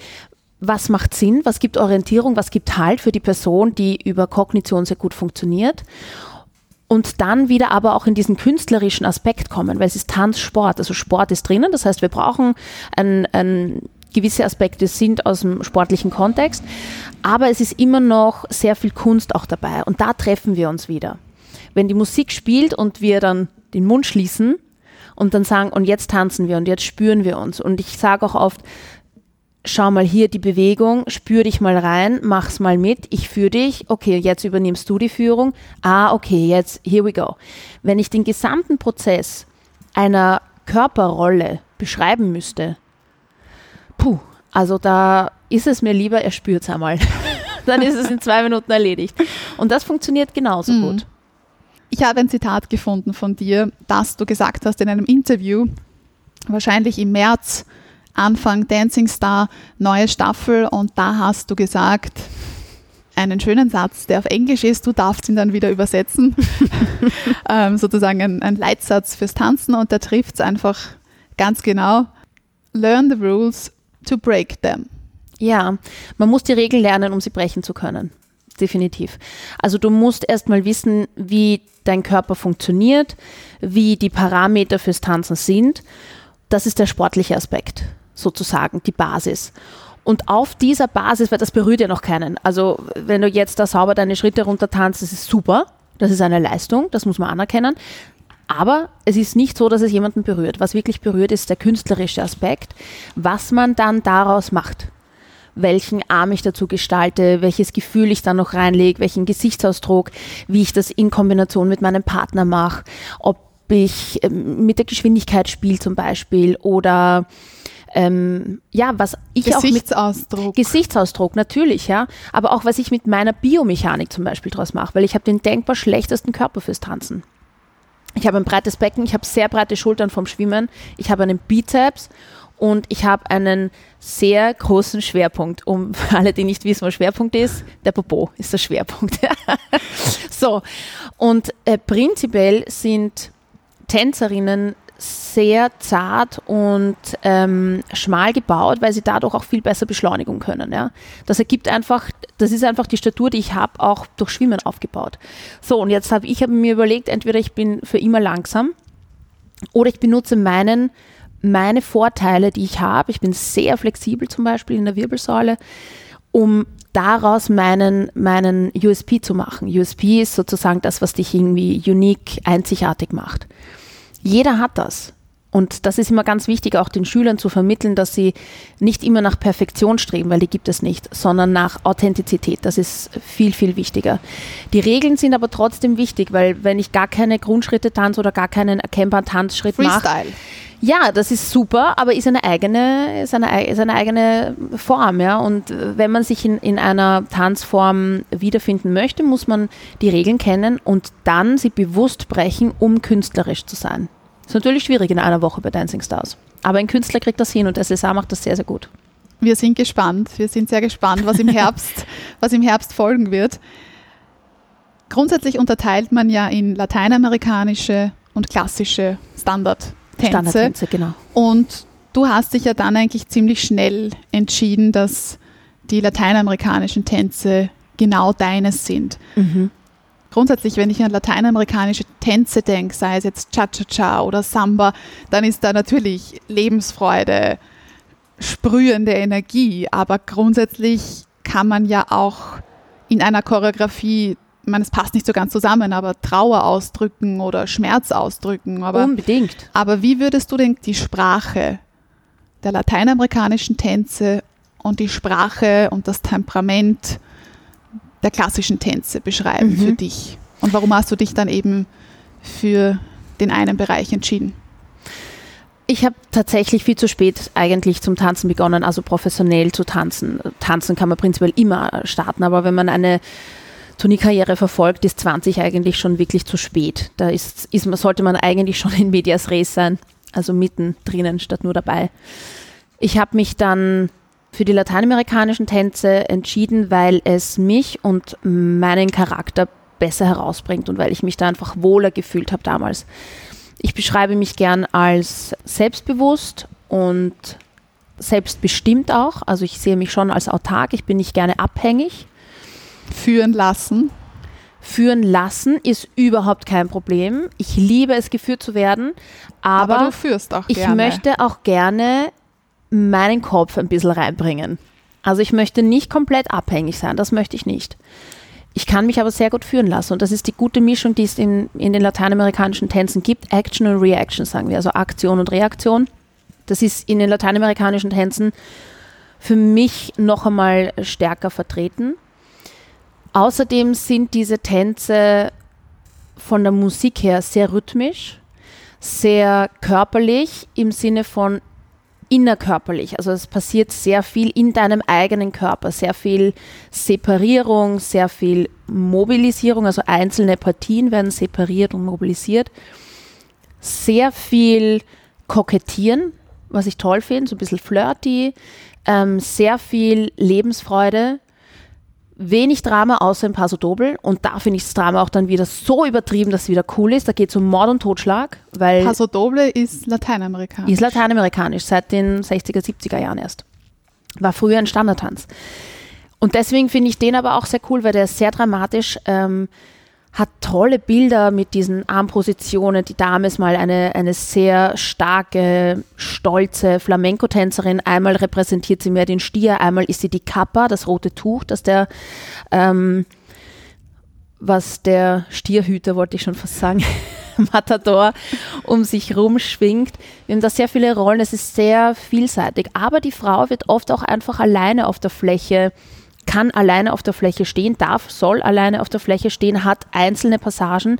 was macht Sinn, was gibt Orientierung, was gibt Halt für die Person, die über Kognition sehr gut funktioniert. Und dann wieder aber auch in diesen künstlerischen Aspekt kommen, weil es ist Tanzsport. Also Sport ist drinnen, das heißt, wir brauchen ein, ein gewisse Aspekte sind aus dem sportlichen Kontext, aber es ist immer noch sehr viel Kunst auch dabei und da treffen wir uns wieder. Wenn die Musik spielt und wir dann den Mund schließen und dann sagen, und jetzt tanzen wir und jetzt spüren wir uns. Und ich sage auch oft, schau mal hier die Bewegung, spür dich mal rein, mach's mal mit, ich führe dich, okay, jetzt übernimmst du die Führung, ah, okay, jetzt, here we go. Wenn ich den gesamten Prozess einer Körperrolle beschreiben müsste, puh, also da ist es mir lieber, er spürt's einmal. Dann ist es in zwei Minuten erledigt. Und das funktioniert genauso mhm. gut. Ich habe ein Zitat gefunden von dir, das du gesagt hast in einem Interview, wahrscheinlich im März Anfang Dancing Star, neue Staffel und da hast du gesagt, einen schönen Satz, der auf Englisch ist, du darfst ihn dann wieder übersetzen, ähm, sozusagen ein, ein Leitsatz fürs Tanzen und der trifft es einfach ganz genau. Learn the rules to break them. Ja, man muss die Regeln lernen, um sie brechen zu können. Definitiv. Also du musst erstmal wissen, wie dein Körper funktioniert, wie die Parameter fürs Tanzen sind. Das ist der sportliche Aspekt sozusagen die Basis. Und auf dieser Basis, weil das berührt ja noch keinen. Also wenn du jetzt da sauber deine Schritte runter tanzt, das ist super. Das ist eine Leistung, das muss man anerkennen. Aber es ist nicht so, dass es jemanden berührt. Was wirklich berührt, ist der künstlerische Aspekt, was man dann daraus macht. Welchen Arm ich dazu gestalte, welches Gefühl ich dann noch reinlege, welchen Gesichtsausdruck, wie ich das in Kombination mit meinem Partner mache, ob ich ähm, mit der Geschwindigkeit spiele zum Beispiel oder ähm, ja, was ich auch mit Gesichtsausdruck. Gesichtsausdruck, natürlich, ja. Aber auch, was ich mit meiner Biomechanik zum Beispiel draus mache, weil ich habe den denkbar schlechtesten Körper fürs Tanzen. Ich habe ein breites Becken, ich habe sehr breite Schultern vom Schwimmen, ich habe einen Bizeps und ich habe einen sehr großen Schwerpunkt. Um für alle, die nicht wissen, was Schwerpunkt ist, der Popo ist der Schwerpunkt. so, und äh, prinzipiell sind Tänzerinnen sehr zart und ähm, schmal gebaut, weil sie dadurch auch viel besser Beschleunigen können. Ja. Das ergibt einfach, das ist einfach die Statur, die ich habe, auch durch Schwimmen aufgebaut. So, und jetzt habe ich hab mir überlegt, entweder ich bin für immer langsam oder ich benutze meinen, meine Vorteile, die ich habe. Ich bin sehr flexibel zum Beispiel in der Wirbelsäule, um daraus meinen, meinen USP zu machen. USP ist sozusagen das, was dich irgendwie unique, einzigartig macht. Jeder hat das. Und das ist immer ganz wichtig, auch den Schülern zu vermitteln, dass sie nicht immer nach Perfektion streben, weil die gibt es nicht, sondern nach Authentizität. Das ist viel, viel wichtiger. Die Regeln sind aber trotzdem wichtig, weil wenn ich gar keine Grundschritte tanze oder gar keinen erkennbaren Tanzschritt mache, ja, das ist super, aber ist eine eigene, ist eine, ist eine eigene Form, ja. Und wenn man sich in, in einer Tanzform wiederfinden möchte, muss man die Regeln kennen und dann sie bewusst brechen, um künstlerisch zu sein. Ist natürlich schwierig in einer Woche bei Dancing Stars. Aber ein Künstler kriegt das hin und SSA macht das sehr, sehr gut. Wir sind gespannt. Wir sind sehr gespannt, was im Herbst, was im Herbst folgen wird. Grundsätzlich unterteilt man ja in lateinamerikanische und klassische Standardtänze. Standardtänze, genau. Und du hast dich ja dann eigentlich ziemlich schnell entschieden, dass die lateinamerikanischen Tänze genau deines sind. Mhm. Grundsätzlich, wenn ich an lateinamerikanische Tänze denke, sei es jetzt Cha-Cha-Cha oder Samba, dann ist da natürlich Lebensfreude, sprühende Energie. Aber grundsätzlich kann man ja auch in einer Choreografie, ich meine, es passt nicht so ganz zusammen, aber Trauer ausdrücken oder Schmerz ausdrücken. Aber, Unbedingt. aber wie würdest du denn die Sprache der lateinamerikanischen Tänze und die Sprache und das Temperament der klassischen Tänze beschreiben Mhm. für dich? Und warum hast du dich dann eben für den einen Bereich entschieden? Ich habe tatsächlich viel zu spät eigentlich zum Tanzen begonnen, also professionell zu tanzen. Tanzen kann man prinzipiell immer starten, aber wenn man eine Turnierkarriere verfolgt, ist 20 eigentlich schon wirklich zu spät. Da ist, ist sollte man eigentlich schon in Medias Res sein, also mitten drinnen statt nur dabei. Ich habe mich dann für die lateinamerikanischen Tänze entschieden, weil es mich und meinen Charakter besser herausbringt und weil ich mich da einfach wohler gefühlt habe damals. Ich beschreibe mich gern als selbstbewusst und selbstbestimmt auch. Also ich sehe mich schon als autark. Ich bin nicht gerne abhängig. Führen lassen. Führen lassen ist überhaupt kein Problem. Ich liebe es, geführt zu werden. Aber, Aber, du führst auch ich gerne. möchte auch gerne meinen Kopf ein bisschen reinbringen. Also ich möchte nicht komplett abhängig sein, das möchte ich nicht. Ich kann mich aber sehr gut führen lassen und das ist die gute Mischung, die es in, in den lateinamerikanischen Tänzen gibt. Action und Reaction sagen wir, also Aktion und Reaktion. Das ist in den lateinamerikanischen Tänzen für mich noch einmal stärker vertreten. Außerdem sind diese Tänze von der Musik her sehr rhythmisch, sehr körperlich im Sinne von innerkörperlich. Also es passiert sehr viel in deinem eigenen Körper, sehr viel Separierung, sehr viel Mobilisierung, also einzelne Partien werden separiert und mobilisiert. Sehr viel Kokettieren, was ich toll finde, so ein bisschen flirty, ähm, sehr viel Lebensfreude, wenig Drama außer im Paso Doble und da finde ich das Drama auch dann wieder so übertrieben, dass es wieder cool ist. Da geht es um Mord und Totschlag, weil Paso Doble ist lateinamerikanisch. ist lateinamerikanisch, seit den 60er, 70er Jahren erst. War früher ein Standardtanz. Und deswegen finde ich den aber auch sehr cool, weil der ist sehr dramatisch, ähm, hat tolle Bilder mit diesen Armpositionen. Die Dame ist mal eine, eine sehr starke, stolze Flamenco-Tänzerin. Einmal repräsentiert sie mehr den Stier, einmal ist sie die Kappa, das rote Tuch, das der, ähm, was der Stierhüter, wollte ich schon fast sagen, Matador um sich rumschwingt. Wir haben da sehr viele Rollen, es ist sehr vielseitig. Aber die Frau wird oft auch einfach alleine auf der Fläche, kann alleine auf der Fläche stehen, darf, soll alleine auf der Fläche stehen, hat einzelne Passagen.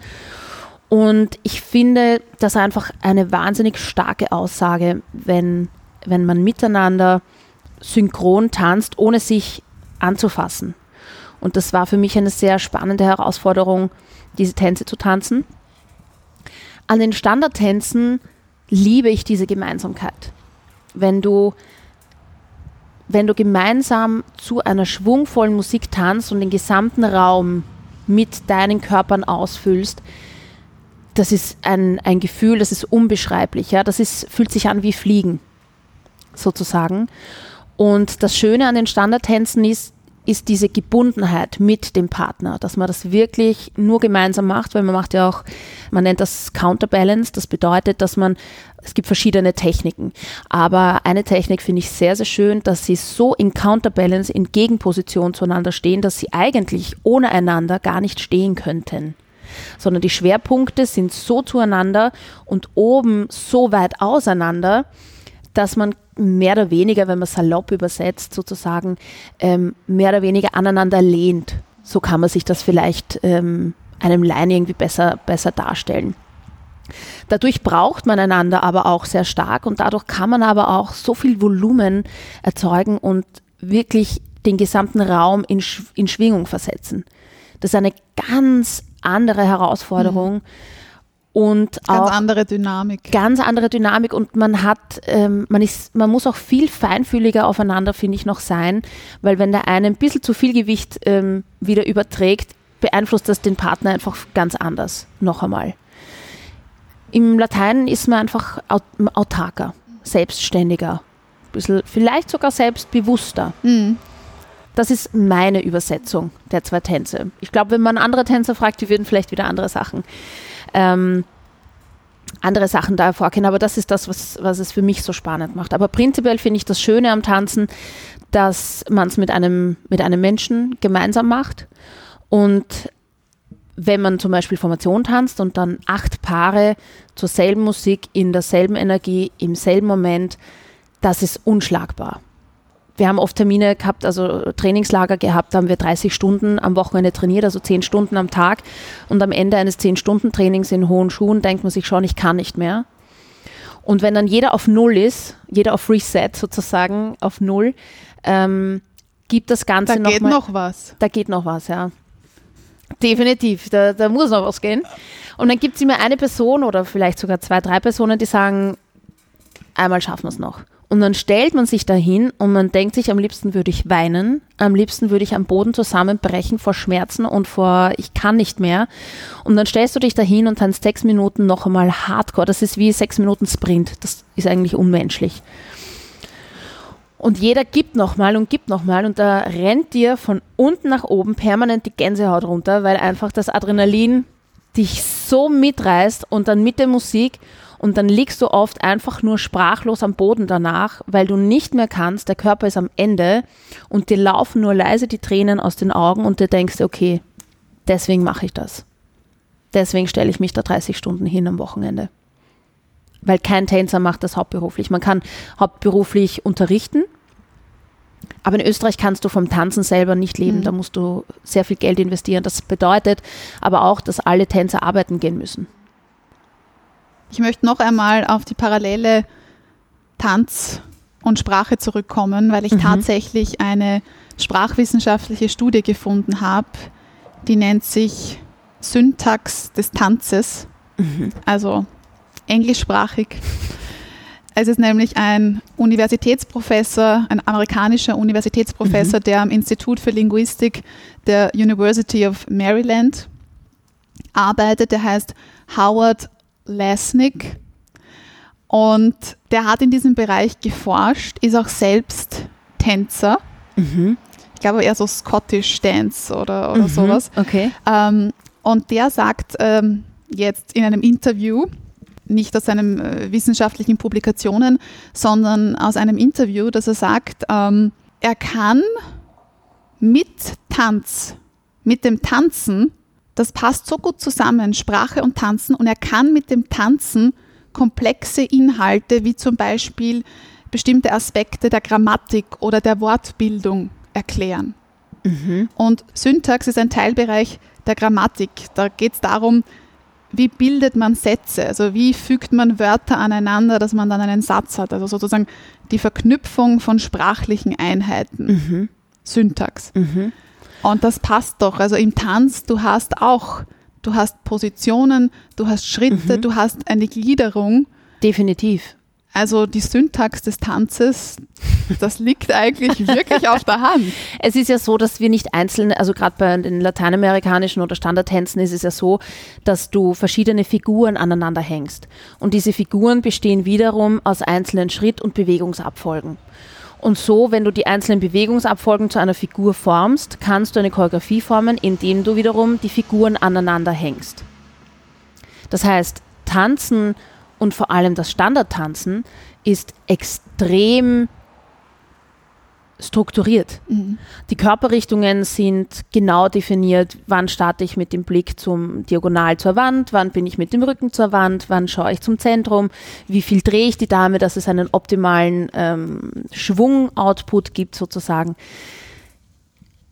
Und ich finde das einfach eine wahnsinnig starke Aussage, wenn, wenn man miteinander synchron tanzt, ohne sich anzufassen. Und das war für mich eine sehr spannende Herausforderung, diese Tänze zu tanzen. An den Standardtänzen liebe ich diese Gemeinsamkeit. Wenn du, wenn du gemeinsam zu einer schwungvollen Musik tanzt und den gesamten Raum mit deinen Körpern ausfüllst, das ist ein, ein Gefühl, das ist unbeschreiblich. Ja? Das ist, fühlt sich an wie Fliegen, sozusagen. Und das Schöne an den Standardtänzen ist, ist diese Gebundenheit mit dem Partner, dass man das wirklich nur gemeinsam macht, weil man macht ja auch, man nennt das Counterbalance, das bedeutet, dass man, es gibt verschiedene Techniken, aber eine Technik finde ich sehr, sehr schön, dass sie so in Counterbalance, in Gegenposition zueinander stehen, dass sie eigentlich ohne einander gar nicht stehen könnten. Sondern die Schwerpunkte sind so zueinander und oben so weit auseinander, dass man mehr oder weniger, wenn man salopp übersetzt, sozusagen ähm, mehr oder weniger aneinander lehnt. So kann man sich das vielleicht ähm, einem Laien irgendwie besser, besser darstellen. Dadurch braucht man einander aber auch sehr stark und dadurch kann man aber auch so viel Volumen erzeugen und wirklich den gesamten Raum in, in Schwingung versetzen. Das ist eine ganz andere Herausforderung. Mhm und ganz andere Dynamik. Ganz andere Dynamik und man hat, ähm, man ist, man muss auch viel feinfühliger aufeinander, finde ich, noch sein, weil wenn der eine ein bisschen zu viel Gewicht ähm, wieder überträgt, beeinflusst das den Partner einfach ganz anders, noch einmal. Im Latein ist man einfach autarker, selbstständiger, bisschen, vielleicht sogar selbstbewusster. Mhm. Das ist meine Übersetzung der zwei Tänze. Ich glaube, wenn man andere Tänzer fragt, die würden vielleicht wieder andere Sachen ähm, andere Sachen da hervorgehen. Aber das ist das, was, was es für mich so spannend macht. Aber prinzipiell finde ich das Schöne am Tanzen, dass man es mit einem, mit einem Menschen gemeinsam macht. Und wenn man zum Beispiel Formation tanzt und dann acht Paare zur selben Musik, in derselben Energie, im selben Moment, das ist unschlagbar wir haben oft Termine gehabt, also Trainingslager gehabt, da haben wir 30 Stunden am Wochenende trainiert, also 10 Stunden am Tag. Und am Ende eines 10-Stunden-Trainings in hohen Schuhen denkt man sich schon, ich kann nicht mehr. Und wenn dann jeder auf Null ist, jeder auf Reset sozusagen, auf Null, ähm, gibt das Ganze noch. Da geht mal, noch was. Da geht noch was, ja. Definitiv, da, da muss noch was gehen. Und dann gibt es immer eine Person oder vielleicht sogar zwei, drei Personen, die sagen, einmal schaffen wir es noch. Und dann stellt man sich dahin und man denkt sich, am liebsten würde ich weinen, am liebsten würde ich am Boden zusammenbrechen vor Schmerzen und vor ich kann nicht mehr. Und dann stellst du dich dahin und tanzt sechs Minuten noch einmal Hardcore. Das ist wie sechs Minuten Sprint. Das ist eigentlich unmenschlich. Und jeder gibt nochmal und gibt nochmal und da rennt dir von unten nach oben permanent die Gänsehaut runter, weil einfach das Adrenalin dich so mitreißt und dann mit der Musik und dann liegst du oft einfach nur sprachlos am Boden danach, weil du nicht mehr kannst, der Körper ist am Ende und dir laufen nur leise die Tränen aus den Augen und du denkst, okay, deswegen mache ich das. Deswegen stelle ich mich da 30 Stunden hin am Wochenende. Weil kein Tänzer macht das hauptberuflich. Man kann hauptberuflich unterrichten, aber in Österreich kannst du vom Tanzen selber nicht leben. Mhm. Da musst du sehr viel Geld investieren. Das bedeutet aber auch, dass alle Tänzer arbeiten gehen müssen. Ich möchte noch einmal auf die parallele Tanz und Sprache zurückkommen, weil ich mhm. tatsächlich eine sprachwissenschaftliche Studie gefunden habe, die nennt sich Syntax des Tanzes, mhm. also englischsprachig. Es ist nämlich ein Universitätsprofessor, ein amerikanischer Universitätsprofessor, mhm. der am Institut für Linguistik der University of Maryland arbeitet. Der heißt Howard Lesnick. Und der hat in diesem Bereich geforscht, ist auch selbst Tänzer. Mhm. Ich glaube eher so Scottish Dance oder, oder mhm. sowas. Okay. Ähm, und der sagt ähm, jetzt in einem Interview, nicht aus seinen äh, wissenschaftlichen Publikationen, sondern aus einem Interview, dass er sagt, ähm, er kann mit Tanz, mit dem Tanzen das passt so gut zusammen, Sprache und Tanzen, und er kann mit dem Tanzen komplexe Inhalte wie zum Beispiel bestimmte Aspekte der Grammatik oder der Wortbildung erklären. Und Syntax ist ein Teilbereich der Grammatik. Da geht es darum, wie bildet man Sätze, also wie fügt man Wörter aneinander, dass man dann einen Satz hat. Also sozusagen die Verknüpfung von sprachlichen Einheiten. Syntax. Und das passt doch. Also im Tanz, du hast auch, du hast Positionen, du hast Schritte, du hast eine Gliederung. Definitiv. Also die Syntax des Tanzes, das liegt eigentlich wirklich auf der Hand. Es ist ja so, dass wir nicht einzeln, also gerade bei den lateinamerikanischen oder Standardtänzen ist es ja so, dass du verschiedene Figuren aneinander hängst. Und diese Figuren bestehen wiederum aus einzelnen Schritt- und Bewegungsabfolgen. Und so, wenn du die einzelnen Bewegungsabfolgen zu einer Figur formst, kannst du eine Choreografie formen, indem du wiederum die Figuren aneinander hängst. Das heißt, Tanzen und vor allem das Standardtanzen ist extrem strukturiert. Die Körperrichtungen sind genau definiert. Wann starte ich mit dem Blick zum Diagonal zur Wand? Wann bin ich mit dem Rücken zur Wand? Wann schaue ich zum Zentrum? Wie viel drehe ich die Dame, dass es einen optimalen ähm, Schwung-Output gibt sozusagen?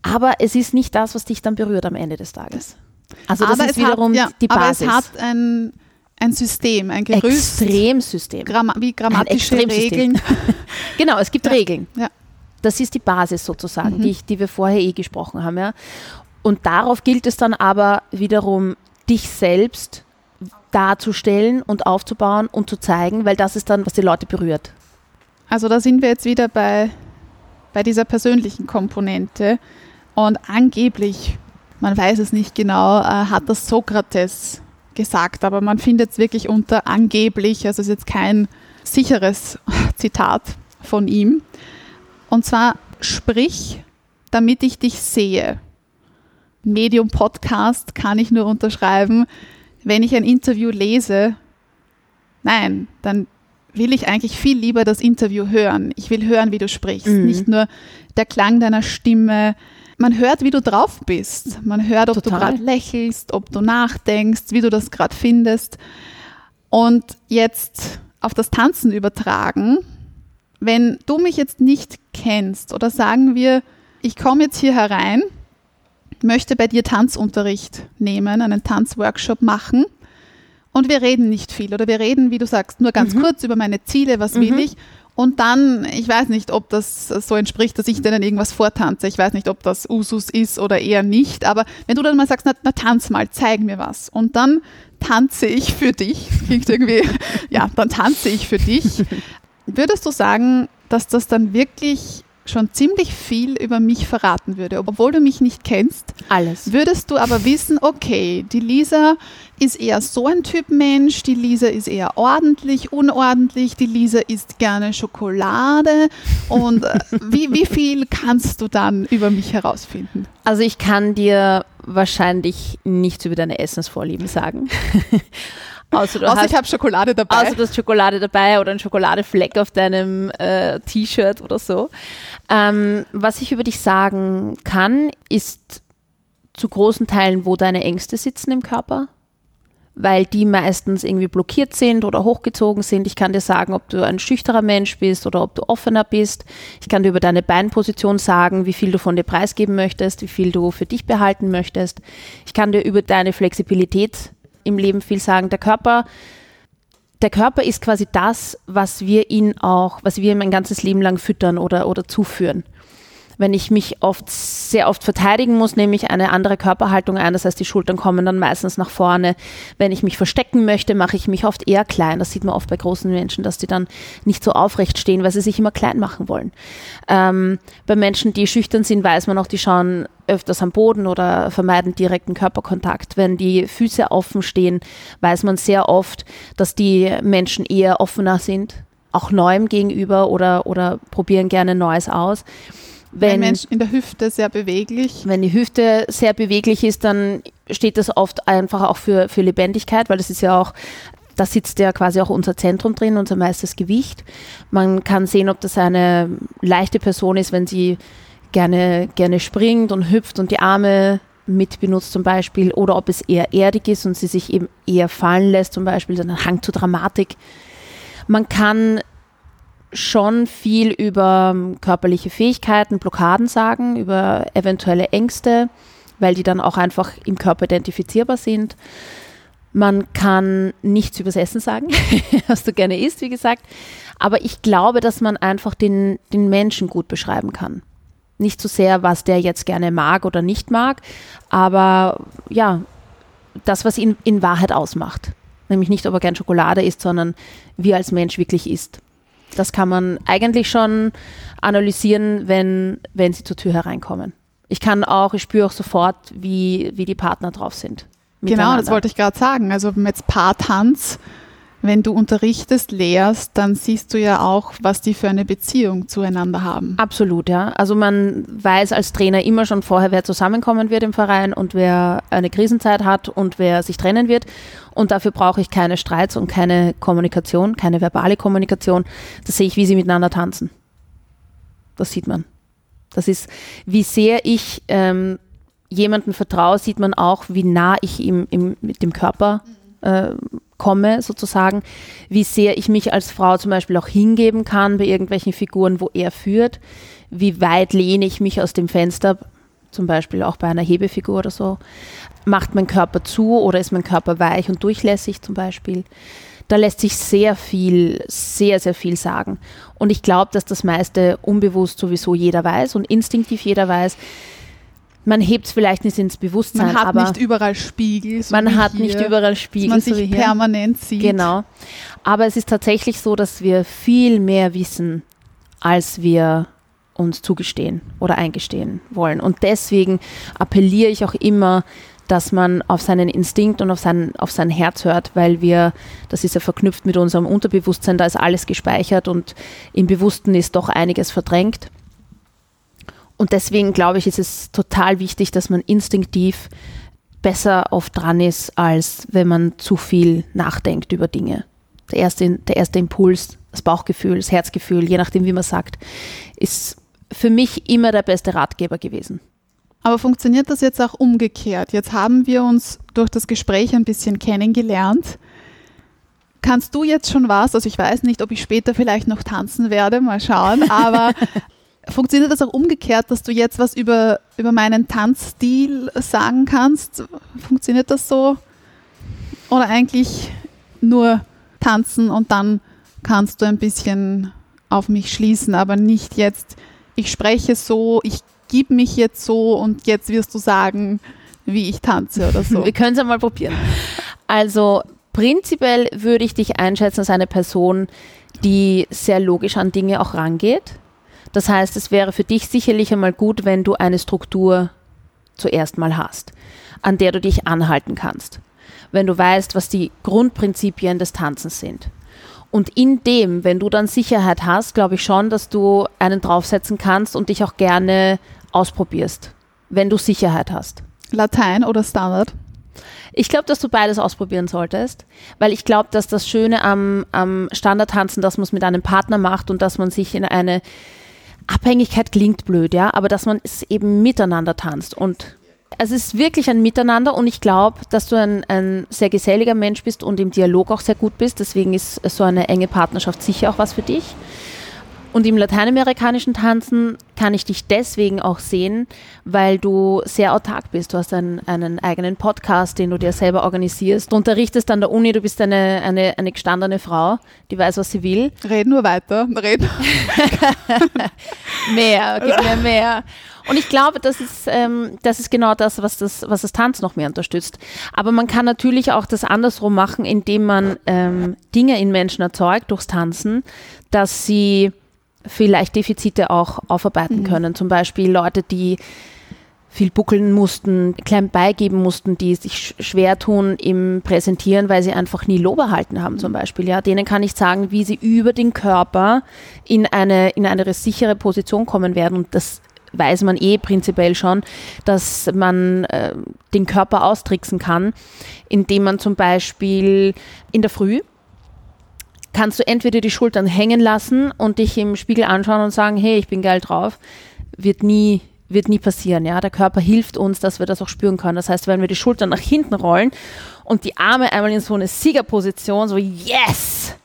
Aber es ist nicht das, was dich dann berührt am Ende des Tages. Also das aber ist es wiederum hat, ja, die Basis. Aber es hat ein, ein System, ein Gerüst, Extremsystem. Gramma wie grammatische. Regeln. Genau, es gibt Ja. Regeln. Ja. Das ist die Basis sozusagen, Mhm. die, ich, die wir vorher eh gesprochen haben. Ja. Und darauf gilt es dann aber wiederum, dich selbst darzustellen und aufzubauen und zu zeigen, weil das ist dann, was die Leute berührt. Also da sind wir jetzt wieder bei, bei dieser persönlichen Komponente. Und angeblich, man weiß es nicht genau, äh, hat das Sokrates gesagt, aber man findet es wirklich unter angeblich, also es ist jetzt kein sicheres Zitat von ihm. Und zwar, sprich, damit ich dich sehe. Medium Podcast kann ich nur unterschreiben. Wenn ich ein Interview lese, nein, dann will ich eigentlich viel lieber das Interview hören. Ich will hören, wie du sprichst. Mhm. Nicht nur der Klang deiner Stimme. Man hört, wie du drauf bist. Man hört, ob du Total. gerade lächelst, ob du nachdenkst, wie du das gerade findest. Und jetzt auf das Tanzen übertragen. Wenn du mich jetzt nicht kennst oder sagen wir, ich komme jetzt hier herein, möchte bei dir Tanzunterricht nehmen, einen Tanzworkshop machen und wir reden nicht viel oder wir reden, wie du sagst, nur ganz kurz über meine Ziele, was will ich? Und dann, ich weiß nicht, ob das so entspricht, dass ich denen irgendwas vortanze. Ich weiß nicht, ob das Usus ist oder eher nicht, aber wenn du dann mal sagst, na, na tanz mal, zeig mir was. Und dann tanze ich für dich, klingt irgendwie, ja, dann tanze ich für dich. Würdest du sagen, dass das dann wirklich schon ziemlich viel über mich verraten würde, obwohl du mich nicht kennst? Alles. Würdest du aber wissen, okay, die Lisa ist eher so ein Typ Mensch, die Lisa ist eher ordentlich, unordentlich, die Lisa isst gerne Schokolade und äh, wie, wie viel kannst du dann über mich herausfinden? Also ich kann dir wahrscheinlich nichts über deine Essensvorlieben sagen. Außer du Außer hast ich habe Schokolade dabei. Außer du hast Schokolade dabei oder ein Schokoladefleck auf deinem äh, T-Shirt oder so. Ähm, was ich über dich sagen kann, ist zu großen Teilen, wo deine Ängste sitzen im Körper, weil die meistens irgendwie blockiert sind oder hochgezogen sind. Ich kann dir sagen, ob du ein schüchterer Mensch bist oder ob du offener bist. Ich kann dir über deine Beinposition sagen, wie viel du von dir preisgeben möchtest, wie viel du für dich behalten möchtest. Ich kann dir über deine Flexibilität im Leben viel sagen. Der Körper der Körper ist quasi das, was wir ihn auch, was wir ihm ein ganzes Leben lang füttern oder, oder zuführen. Wenn ich mich oft, sehr oft verteidigen muss, nehme ich eine andere Körperhaltung ein. Das heißt, die Schultern kommen dann meistens nach vorne. Wenn ich mich verstecken möchte, mache ich mich oft eher klein. Das sieht man oft bei großen Menschen, dass die dann nicht so aufrecht stehen, weil sie sich immer klein machen wollen. Ähm, bei Menschen, die schüchtern sind, weiß man auch, die schauen öfters am Boden oder vermeiden direkten Körperkontakt. Wenn die Füße offen stehen, weiß man sehr oft, dass die Menschen eher offener sind, auch Neuem gegenüber oder, oder probieren gerne Neues aus. Ein Wenn, Mensch in der Hüfte sehr beweglich. wenn die Hüfte sehr beweglich ist, dann steht das oft einfach auch für, für Lebendigkeit, weil das ist ja auch, da sitzt ja quasi auch unser Zentrum drin, unser meistes Gewicht. Man kann sehen, ob das eine leichte Person ist, wenn sie gerne, gerne springt und hüpft und die Arme mitbenutzt zum Beispiel oder ob es eher erdig ist und sie sich eben eher fallen lässt zum Beispiel, so ein Hang zur Dramatik. Man kann schon viel über ähm, körperliche Fähigkeiten, Blockaden sagen, über eventuelle Ängste, weil die dann auch einfach im Körper identifizierbar sind. Man kann nichts übers Essen sagen, was du gerne isst, wie gesagt. Aber ich glaube, dass man einfach den, den Menschen gut beschreiben kann. Nicht so sehr, was der jetzt gerne mag oder nicht mag, aber ja, das, was ihn in Wahrheit ausmacht. Nämlich nicht, ob er gern Schokolade isst, sondern wie er als Mensch wirklich ist. Das kann man eigentlich schon analysieren, wenn, wenn sie zur Tür hereinkommen. Ich kann auch, ich spüre auch sofort, wie, wie die Partner drauf sind. Genau, das wollte ich gerade sagen. Also jetzt Paartanz, wenn du unterrichtest, lehrst, dann siehst du ja auch, was die für eine Beziehung zueinander haben. Absolut, ja. Also man weiß als Trainer immer schon vorher, wer zusammenkommen wird im Verein und wer eine Krisenzeit hat und wer sich trennen wird. Und dafür brauche ich keine Streits und keine Kommunikation, keine verbale Kommunikation. Das sehe ich, wie sie miteinander tanzen. Das sieht man. Das ist, wie sehr ich ähm, jemanden vertraue, sieht man auch, wie nah ich ihm, ihm mit dem Körper äh, komme, sozusagen, wie sehr ich mich als Frau zum Beispiel auch hingeben kann bei irgendwelchen Figuren, wo er führt, wie weit lehne ich mich aus dem Fenster, zum Beispiel auch bei einer Hebefigur oder so, macht mein Körper zu oder ist mein Körper weich und durchlässig zum Beispiel. Da lässt sich sehr viel, sehr, sehr viel sagen. Und ich glaube, dass das meiste unbewusst sowieso jeder weiß und instinktiv jeder weiß man hebt es vielleicht nicht ins Bewusstsein. Man hat aber nicht überall Spiegel. So man hat hier, nicht überall Spiegel. man sich so permanent sieht. Genau. Aber es ist tatsächlich so, dass wir viel mehr wissen, als wir uns zugestehen oder eingestehen wollen. Und deswegen appelliere ich auch immer, dass man auf seinen Instinkt und auf sein, auf sein Herz hört, weil wir, das ist ja verknüpft mit unserem Unterbewusstsein, da ist alles gespeichert und im Bewussten ist doch einiges verdrängt. Und deswegen glaube ich, ist es total wichtig, dass man instinktiv besser oft dran ist, als wenn man zu viel nachdenkt über Dinge. Der erste, der erste Impuls, das Bauchgefühl, das Herzgefühl, je nachdem, wie man sagt, ist für mich immer der beste Ratgeber gewesen. Aber funktioniert das jetzt auch umgekehrt? Jetzt haben wir uns durch das Gespräch ein bisschen kennengelernt. Kannst du jetzt schon was, also ich weiß nicht, ob ich später vielleicht noch tanzen werde, mal schauen, aber Funktioniert das auch umgekehrt, dass du jetzt was über, über meinen Tanzstil sagen kannst? Funktioniert das so? Oder eigentlich nur tanzen und dann kannst du ein bisschen auf mich schließen, aber nicht jetzt, ich spreche so, ich gebe mich jetzt so und jetzt wirst du sagen, wie ich tanze oder so. Wir können es einmal probieren. Also prinzipiell würde ich dich einschätzen als eine Person, die sehr logisch an Dinge auch rangeht das heißt, es wäre für dich sicherlich einmal gut, wenn du eine Struktur zuerst mal hast, an der du dich anhalten kannst. Wenn du weißt, was die Grundprinzipien des Tanzens sind. Und in dem, wenn du dann Sicherheit hast, glaube ich schon, dass du einen draufsetzen kannst und dich auch gerne ausprobierst, wenn du Sicherheit hast. Latein oder Standard? Ich glaube, dass du beides ausprobieren solltest, weil ich glaube, dass das Schöne am, am Standardtanzen, dass man es mit einem Partner macht und dass man sich in eine Abhängigkeit klingt blöd, ja, aber dass man es eben miteinander tanzt und es ist wirklich ein Miteinander und ich glaube, dass du ein, ein, sehr geselliger Mensch bist und im Dialog auch sehr gut bist. Deswegen ist so eine enge Partnerschaft sicher auch was für dich. Und im lateinamerikanischen Tanzen kann ich dich deswegen auch sehen, weil du sehr autark bist. Du hast einen, einen eigenen Podcast, den du dir selber organisierst. Du unterrichtest an der Uni, du bist eine, eine, eine gestandene Frau, die weiß, was sie will. Red nur weiter, red. mehr, gib mir mehr. Und ich glaube, das ist, ähm, das ist genau das was, das, was das Tanz noch mehr unterstützt. Aber man kann natürlich auch das andersrum machen, indem man ähm, Dinge in Menschen erzeugt durchs Tanzen, dass sie vielleicht Defizite auch aufarbeiten mhm. können. Zum Beispiel Leute, die viel buckeln mussten, klein beigeben mussten, die sich schwer tun im Präsentieren, weil sie einfach nie Lob erhalten haben zum Beispiel. Ja, denen kann ich sagen, wie sie über den Körper in eine, in eine sichere Position kommen werden und das weiß man eh prinzipiell schon, dass man äh, den Körper austricksen kann, indem man zum Beispiel in der Früh kannst du entweder die Schultern hängen lassen und dich im Spiegel anschauen und sagen, hey, ich bin geil drauf, wird nie wird nie passieren. Ja? Der Körper hilft uns, dass wir das auch spüren können. Das heißt, wenn wir die Schultern nach hinten rollen und die Arme einmal in so eine Siegerposition, so yes,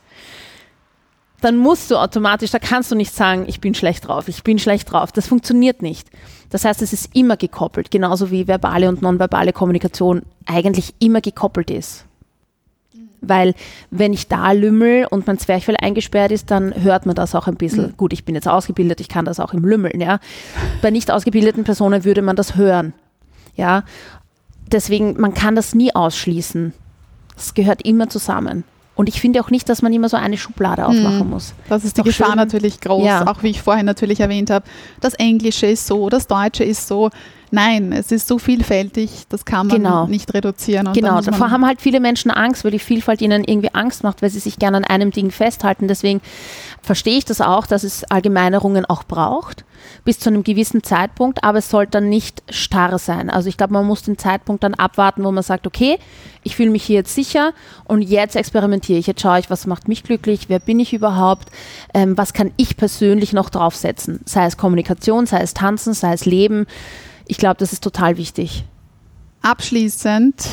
dann musst du automatisch, da kannst du nicht sagen, ich bin schlecht drauf, ich bin schlecht drauf. Das funktioniert nicht. Das heißt, es ist immer gekoppelt, genauso wie verbale und nonverbale Kommunikation eigentlich immer gekoppelt ist. Weil wenn ich da lümmel und mein Zwerchfell eingesperrt ist, dann hört man das auch ein bisschen. Mhm. Gut, ich bin jetzt ausgebildet, ich kann das auch im Lümmeln, ja. Bei nicht ausgebildeten Personen würde man das hören. Ja. Deswegen, man kann das nie ausschließen. Es gehört immer zusammen. Und ich finde auch nicht, dass man immer so eine Schublade aufmachen muss. Das ist die Gefahr schön. natürlich groß, Ja. auch wie ich vorhin natürlich erwähnt habe. Das Englische ist so, das Deutsche ist so. Nein, es ist so vielfältig, das kann man Genau. nicht reduzieren. Genau, davor haben halt viele Menschen Angst, weil die Vielfalt ihnen irgendwie Angst macht, weil sie sich gerne an einem Ding festhalten. Deswegen verstehe ich das auch, dass es Allgemeinerungen auch braucht, bis zu einem gewissen Zeitpunkt, aber es sollte dann nicht starr sein. Also ich glaube, man muss den Zeitpunkt dann abwarten, wo man sagt, okay, ich fühle mich hier jetzt sicher und jetzt experimentiere ich, jetzt schaue ich, was macht mich glücklich, wer bin ich überhaupt, ähm, was kann ich persönlich noch draufsetzen, sei es Kommunikation, sei es Tanzen, sei es Leben. Ich glaube, das ist total wichtig. Abschließend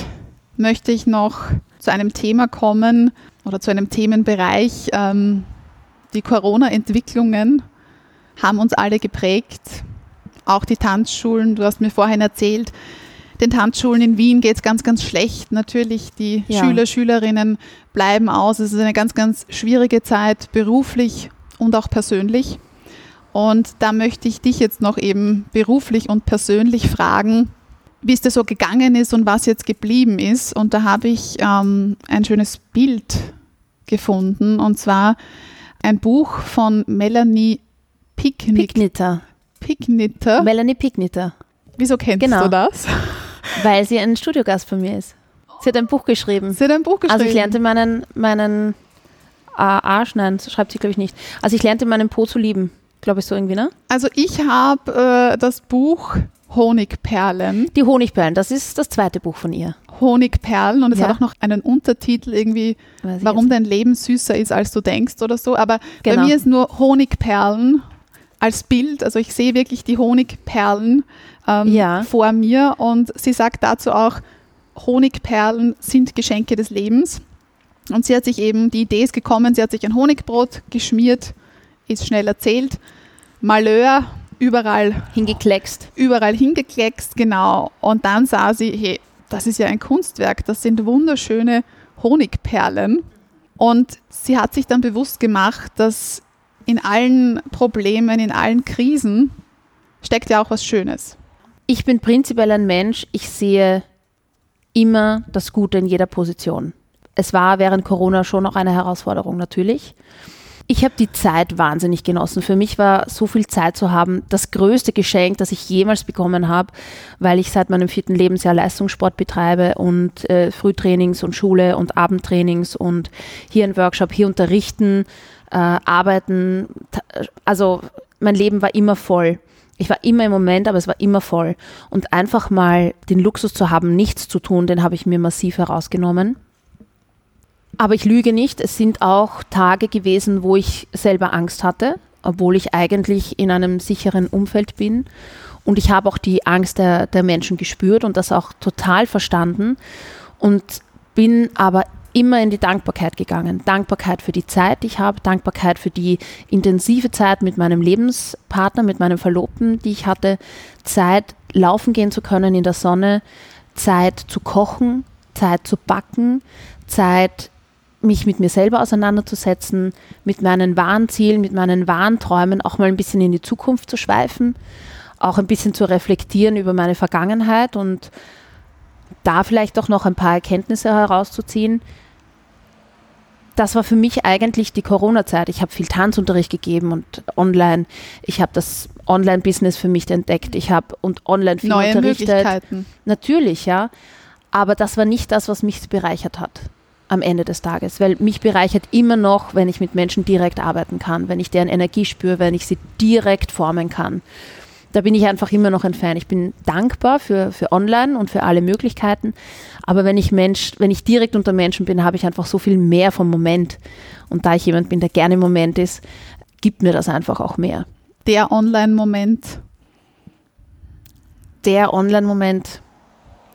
möchte ich noch zu einem Thema kommen oder zu einem Themenbereich. Ähm, die Corona-Entwicklungen haben uns alle geprägt, auch die Tanzschulen. Du hast mir vorhin erzählt, den Tanzschulen in Wien geht es ganz, ganz schlecht. Natürlich, die Ja. Schüler, Schülerinnen bleiben aus. Es ist eine ganz, ganz schwierige Zeit, beruflich und auch persönlich. Und da möchte ich dich jetzt noch eben beruflich und persönlich fragen, wie es dir so gegangen ist und was jetzt geblieben ist. Und da habe ich ähm, ein schönes Bild gefunden und zwar ein Buch von Melanie Picknick, Picknitter. Picknitter. Melanie Picknitter, Wieso kennst Genau. du das? weil sie ein Studiogast von mir ist. Sie hat ein Buch geschrieben. Sie hat ein Buch geschrieben. Also ich lernte meinen, meinen äh, Arsch, nein, so schreibt sie glaube ich nicht. Also ich lernte meinen Po zu lieben, glaube ich so irgendwie, ne? Also ich habe äh, das Buch Honigperlen. Die Honigperlen, das ist das zweite Buch von ihr. Honigperlen und es Ja. hat auch noch einen Untertitel irgendwie, warum dein Leben süßer ist, als du denkst oder so. Aber bei Genau. mir ist nur Honigperlen als Bild. Also ich sehe wirklich die Honigperlen ähm, Ja. vor mir und sie sagt dazu auch, Honigperlen sind Geschenke des Lebens. Und sie hat sich eben, die Idee ist gekommen, sie hat sich ein Honigbrot geschmiert, ist schnell erzählt, Malheur, überall. Hingekleckst. überall hingekleckst, genau. Und dann sah sie, hey, das ist ja ein Kunstwerk, das sind wunderschöne Honigperlen. Und sie hat sich dann bewusst gemacht, dass in allen Problemen, in allen Krisen steckt ja auch was Schönes. Ich bin prinzipiell ein Mensch, ich sehe immer das Gute in jeder Position. Es war während Corona schon noch eine Herausforderung natürlich. Ich habe die Zeit wahnsinnig genossen. Für mich war so viel Zeit zu haben das größte Geschenk, das ich jemals bekommen habe, weil ich seit meinem vierten Lebensjahr Leistungssport betreibe und äh, Frühtrainings und Schule und Abendtrainings und hier ein Workshop, hier unterrichten, äh, arbeiten. Also mein Leben war immer voll. Ich war immer im Moment, aber es war immer voll. Und einfach mal den Luxus zu haben, nichts zu tun, den habe ich mir massiv herausgenommen. Aber ich lüge nicht, es sind auch Tage gewesen, wo ich selber Angst hatte, obwohl ich eigentlich in einem sicheren Umfeld bin. Und ich habe auch die Angst der, der Menschen gespürt und das auch total verstanden und bin aber immer in die Dankbarkeit gegangen. Dankbarkeit für die Zeit, die ich habe, Dankbarkeit für die intensive Zeit mit meinem Lebenspartner, mit meinem Verlobten, die ich hatte, Zeit laufen gehen zu können in der Sonne, Zeit zu kochen, Zeit zu backen, Zeit mich mit mir selber auseinanderzusetzen, mit meinen wahren Zielen, mit meinen wahren Träumen auch mal ein bisschen in die Zukunft zu schweifen, auch ein bisschen zu reflektieren über meine Vergangenheit und da vielleicht auch noch ein paar Erkenntnisse herauszuziehen. Das war für mich eigentlich die Corona-Zeit. Ich habe viel Tanzunterricht gegeben und online. Ich habe das Online-Business für mich entdeckt. Ich habe und online viel Neue unterrichtet. Möglichkeiten. Natürlich, ja. Aber das war nicht das, was mich bereichert hat am Ende des Tages. Weil mich bereichert immer noch, wenn ich mit Menschen direkt arbeiten kann, wenn ich deren Energie spüre, wenn ich sie direkt formen kann. Da bin ich einfach immer noch ein Fan. Ich bin dankbar für, für online und für alle Möglichkeiten. Aber wenn ich Mensch, wenn ich direkt unter Menschen bin, habe ich einfach so viel mehr vom Moment. Und da ich jemand bin, der gerne im Moment ist, gibt mir das einfach auch mehr. Der Online-Moment. der Online-Moment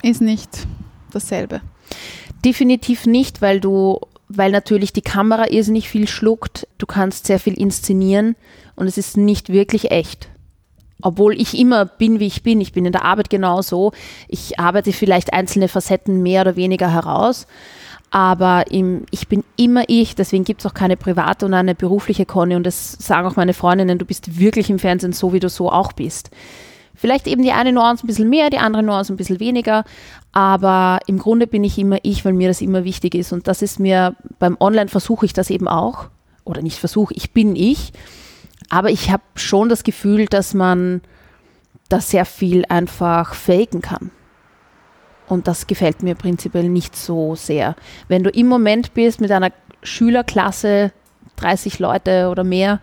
Ist nicht dasselbe. Definitiv nicht, weil du, weil natürlich die Kamera irrsinnig viel schluckt. Du kannst sehr viel inszenieren und es ist nicht wirklich echt. Obwohl ich immer bin, wie ich bin. Ich bin in der Arbeit genauso. Ich arbeite vielleicht einzelne Facetten mehr oder weniger heraus. Aber im, ich bin immer ich, deswegen gibt es auch keine private und eine berufliche Conny. Und das sagen auch meine Freundinnen, du bist wirklich im Fernsehen so, wie du so auch bist. Vielleicht eben die eine Nuance ein bisschen mehr, die andere Nuance ein bisschen weniger. Aber im Grunde bin ich immer ich, weil mir das immer wichtig ist. Und das ist mir, beim Online versuche ich das eben auch. Oder nicht versuche, ich bin ich. Aber ich habe schon das Gefühl, dass man da sehr viel einfach faken kann. Und das gefällt mir prinzipiell nicht so sehr. Wenn du im Moment bist mit einer Schülerklasse, 30 Leute oder mehr,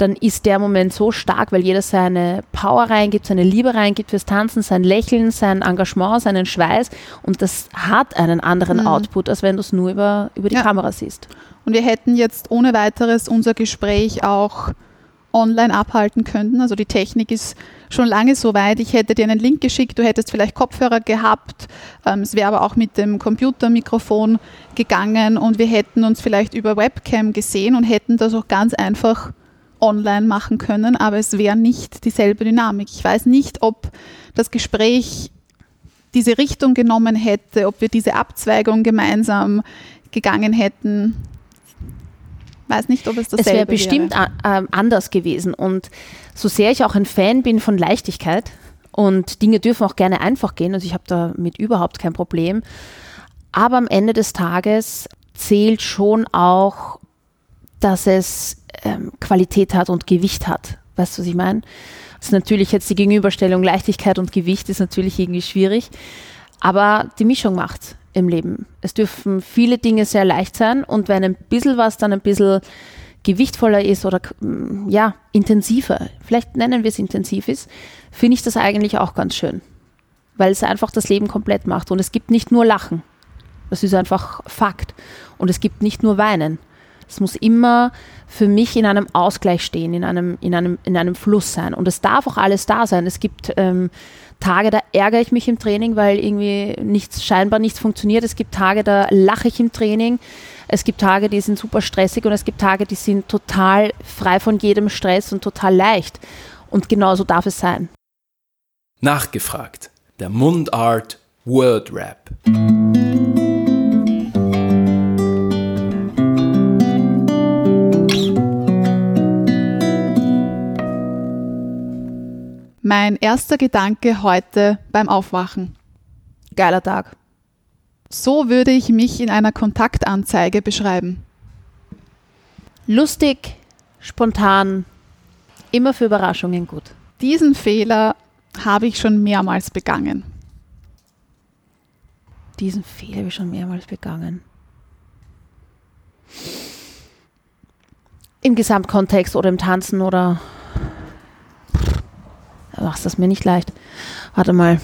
dann ist der Moment so stark, weil jeder seine Power reingibt, seine Liebe reingibt fürs Tanzen, sein Lächeln, sein Engagement, seinen Schweiß. Und das hat einen anderen Mhm. Output, als wenn du es nur über, über die Ja. Kamera siehst. Und wir hätten jetzt ohne weiteres unser Gespräch auch online abhalten können. Also die Technik ist schon lange so weit. Ich hätte dir einen Link geschickt, du hättest vielleicht Kopfhörer gehabt. Ähm, es wäre aber auch mit dem Computermikrofon gegangen und wir hätten uns vielleicht über Webcam gesehen und hätten das auch ganz einfach online machen können, aber es wäre nicht dieselbe Dynamik. Ich weiß nicht, ob das Gespräch diese Richtung genommen hätte, ob wir diese Abzweigung gemeinsam gegangen hätten. Weiß nicht, ob es Es dasselbe wäre bestimmt a- ähm, anders gewesen. Und so sehr ich auch ein Fan bin von Leichtigkeit und Dinge dürfen auch gerne einfach gehen, also ich habe damit überhaupt kein Problem. Aber am Ende des Tages zählt schon auch, dass es ähm, Qualität hat und Gewicht hat. Weißt du, was ich meine? Das ist natürlich jetzt die Gegenüberstellung Leichtigkeit und Gewicht ist natürlich irgendwie schwierig. Aber die Mischung macht's im Leben. Es dürfen viele Dinge sehr leicht sein und wenn ein bisschen was dann ein bisschen gewichtvoller ist oder ja, intensiver, vielleicht nennen wir es intensiv ist, finde ich das eigentlich auch ganz schön. Weil es einfach das Leben komplett macht. Und es gibt nicht nur Lachen. Das ist einfach Fakt. Und es gibt nicht nur Weinen. Es muss immer für mich in einem Ausgleich stehen, in einem, in einem, in einem Fluss sein. Und es darf auch alles da sein. Es gibt ähm, Tage, da ärgere ich mich im Training, weil irgendwie nichts, scheinbar nichts funktioniert. Es gibt Tage, da lache ich im Training. Es gibt Tage, die sind super stressig und es gibt Tage, die sind total frei von jedem Stress und total leicht. Und genauso darf es sein. Nachgefragt. Der Mundart Word Rap. Mein erster Gedanke heute beim Aufwachen. Geiler Tag. So würde ich mich in einer Kontaktanzeige beschreiben. Lustig, spontan, immer für Überraschungen gut. Diesen Fehler habe ich schon mehrmals begangen. Diesen Fehler habe ich schon mehrmals begangen. Im Gesamtkontext oder im Tanzen oder. Machst das mir nicht leicht. Warte mal,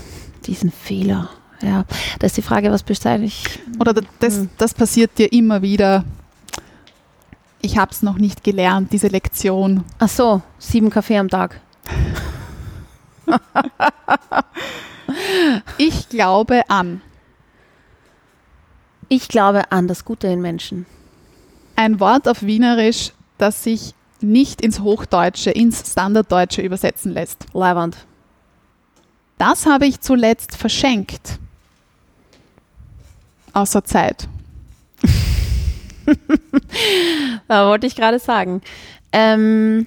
diesen Fehler. Ja, da ist die Frage, was bezeichne ich? Oder das, Hm. das passiert dir immer wieder. Ich habe es noch nicht gelernt, diese Lektion. Ach so, sieben Kaffee am Tag. Ich glaube an. Ich glaube an das Gute in Menschen. Ein Wort auf Wienerisch, das sich nicht ins Hochdeutsche, ins Standarddeutsche übersetzen lässt. Leiwand. Das habe ich zuletzt verschenkt. Außer Zeit. Da wollte ich gerade sagen. Ähm,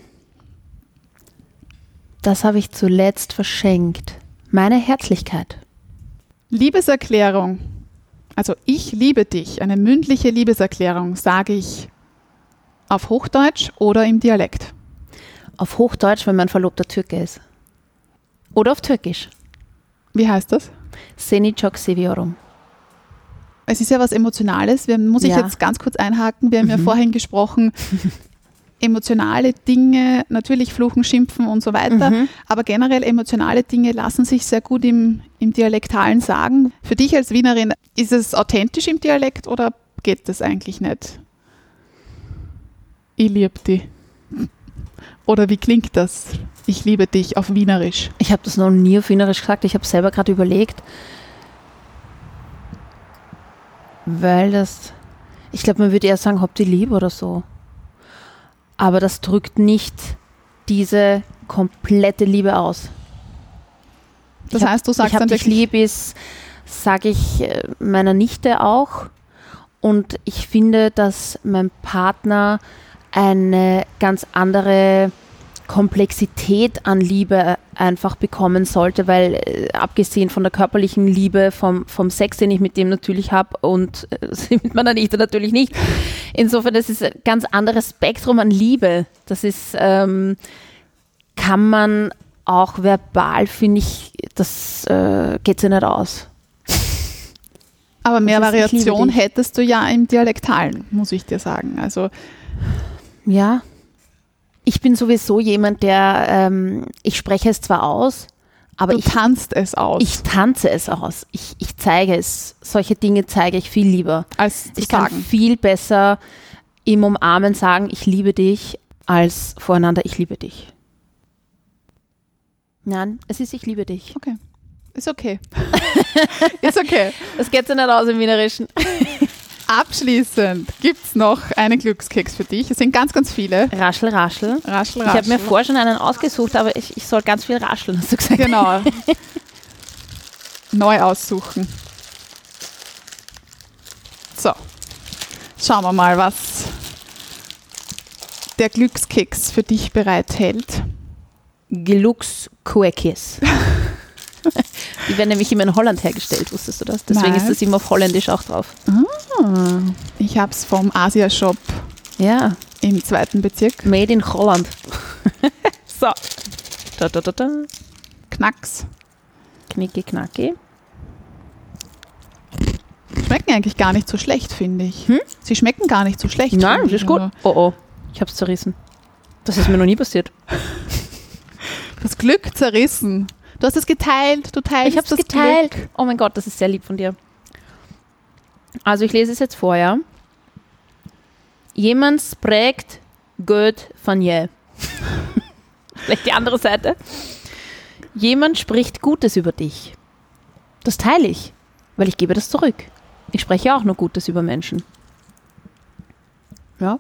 das habe ich zuletzt verschenkt. Meine Herzlichkeit. Liebeserklärung. Also ich liebe dich. Eine mündliche Liebeserklärung sage ich auf Hochdeutsch oder im Dialekt. Auf Hochdeutsch, wenn mein Verlobter Türke ist. Oder auf Türkisch. Wie heißt das? Seni çok seviyorum. Es ist ja was Emotionales. Wir, muss ich Ja. jetzt ganz kurz einhaken. Wir haben ja Mhm. vorhin gesprochen, emotionale Dinge, natürlich fluchen, schimpfen und so weiter. Mhm. Aber generell emotionale Dinge lassen sich sehr gut im, im Dialektalen sagen. Für dich als Wienerin, ist es authentisch im Dialekt oder geht das eigentlich nicht? Ich lieb dich. Oder wie klingt das Ich liebe dich auf Wienerisch. Ich habe das noch nie auf Wienerisch gesagt. Ich habe selber gerade überlegt. Weil das. Ich glaube, man würde eher sagen, habt ihr lieb oder so. Aber das drückt nicht diese komplette Liebe aus. Das Ich hab- heißt, du ich sagst hab dann dich lieb ist, sage ich äh, meiner Nichte auch. Und ich finde, dass mein Partner eine ganz andere Komplexität an Liebe einfach bekommen sollte, weil äh, abgesehen von der körperlichen Liebe, vom, vom Sex, den ich mit dem natürlich habe und äh, mit meiner Nichte natürlich nicht. Insofern, das ist ein ganz anderes Spektrum an Liebe. Das ist, ähm, kann man auch verbal, finde ich, das äh, geht sich nicht aus. aber mehr Variation hättest du ja im Dialektalen, muss ich dir sagen. Also Ja. Ich bin sowieso jemand, der, ähm, ich spreche es zwar aus, aber du ich, tanzt es aus, ich tanze es aus. Ich, ich zeige es. Solche Dinge zeige ich viel lieber. als Ich kann sagen. viel besser im Umarmen sagen, ich liebe dich, als voreinander, ich liebe dich. Nein, es ist, ich liebe dich. Okay. Ist okay. ist okay. Das geht sich nicht aus im Wienerischen. Abschließend gibt es noch einen Glückskeks für dich. Es sind ganz, ganz viele. Raschel, raschel. Raschel, raschel. Ich habe mir vorher schon einen ausgesucht, aber ich, ich soll ganz viel rascheln, hast du gesagt. Genau. Neu aussuchen. So. Schauen wir mal, was der Glückskeks für dich bereithält. Gelux Quekis. Die werden nämlich immer in Holland hergestellt, wusstest du das? Deswegen Nein. ist das immer auf Holländisch auch drauf. Ich habe es vom Asia-Shop Ja, im zweiten Bezirk. made in Holland. so. Da, da, da, da. Knacks. Knicki, knacki. Schmecken eigentlich gar nicht so schlecht, finde ich. Hm? Sie schmecken gar nicht so schlecht. Nein, das ist gut. Also, Oh, oh. Ich hab's zerrissen. Das ist mir noch nie passiert. Das Glück zerrissen. Du hast es geteilt, du teilst Ich hab's das geteilt. Glück. Oh mein Gott, das ist sehr lieb von dir. Also ich lese es jetzt vor, ja. Jemand spricht gut von je. Vielleicht die andere Seite. Jemand spricht Gutes über dich. Das teile ich, weil ich gebe das zurück. Ich spreche auch nur Gutes über Menschen. Ja.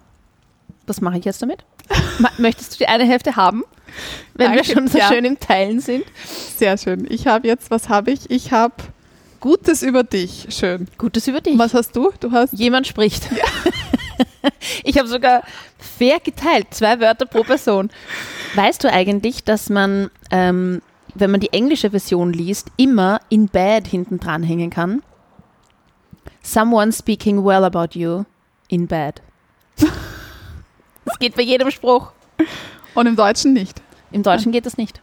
Was mache ich jetzt damit? Möchtest du die eine Hälfte haben? Wenn wir Danke, schon so ja. schön im Teilen sind. Sehr schön. Ich habe jetzt, was habe ich? Ich habe Gutes über dich. Schön. Gutes über dich. Was hast du? Du hast Jemand spricht. ich habe sogar fair geteilt, zwei Wörter pro Person. Weißt du eigentlich, dass man, ähm, wenn man die englische Version liest, immer in bed hinten dran hängen kann? Someone speaking well about you in bed. Das geht bei jedem Spruch. Und im Deutschen nicht. Im Deutschen geht das nicht.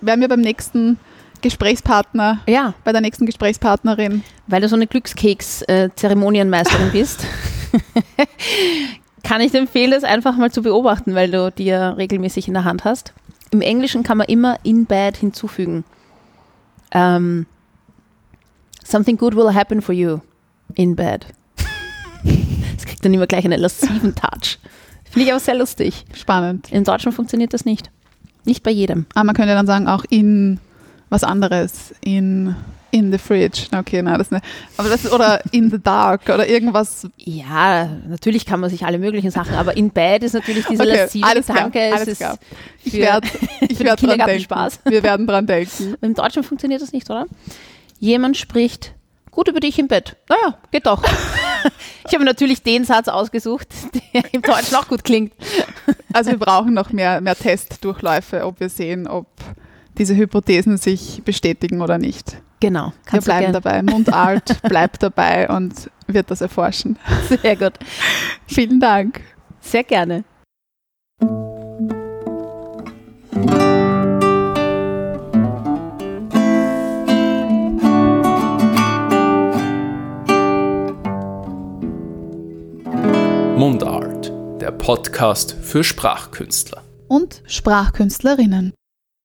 Werden wir beim nächsten Gesprächspartner, Ja, bei der nächsten Gesprächspartnerin. weil du so eine Glückskeks-Zeremonienmeisterin bist, kann ich dir empfehlen, das einfach mal zu beobachten, weil du die ja regelmäßig in der Hand hast. Im Englischen kann man immer in bed hinzufügen. Ähm, something good will happen for you in bed. Das kriegt dann immer gleich einen lassiven Touch. Finde ich aber sehr lustig. Spannend. Im Deutschen funktioniert das nicht. Nicht bei jedem. Aber man könnte dann sagen, auch in was anderes. In, in the fridge. Okay, nein, das nicht. Aber das oder in the dark oder irgendwas. Ja, natürlich kann man sich alle möglichen Sachen, aber in bed ist natürlich diese Okay, lassive alles klar, Gedanke. es alles klar. Ich werde ich werd dran denken. Spaß. Wir werden dran denken. Im Deutschen funktioniert das nicht, oder? Jemand spricht gut über dich im Bett. Naja, geht doch. Ich habe natürlich den Satz ausgesucht, der im Deutschen auch gut klingt. Also wir brauchen noch mehr, mehr Testdurchläufe, ob wir sehen, ob diese Hypothesen sich bestätigen oder nicht. Genau. Wir Kannst bleiben du dabei. Mundart bleibt dabei und wird das erforschen. Sehr gut. Vielen Dank. Sehr gerne. Mundart, der Podcast für Sprachkünstler. Und Sprachkünstlerinnen.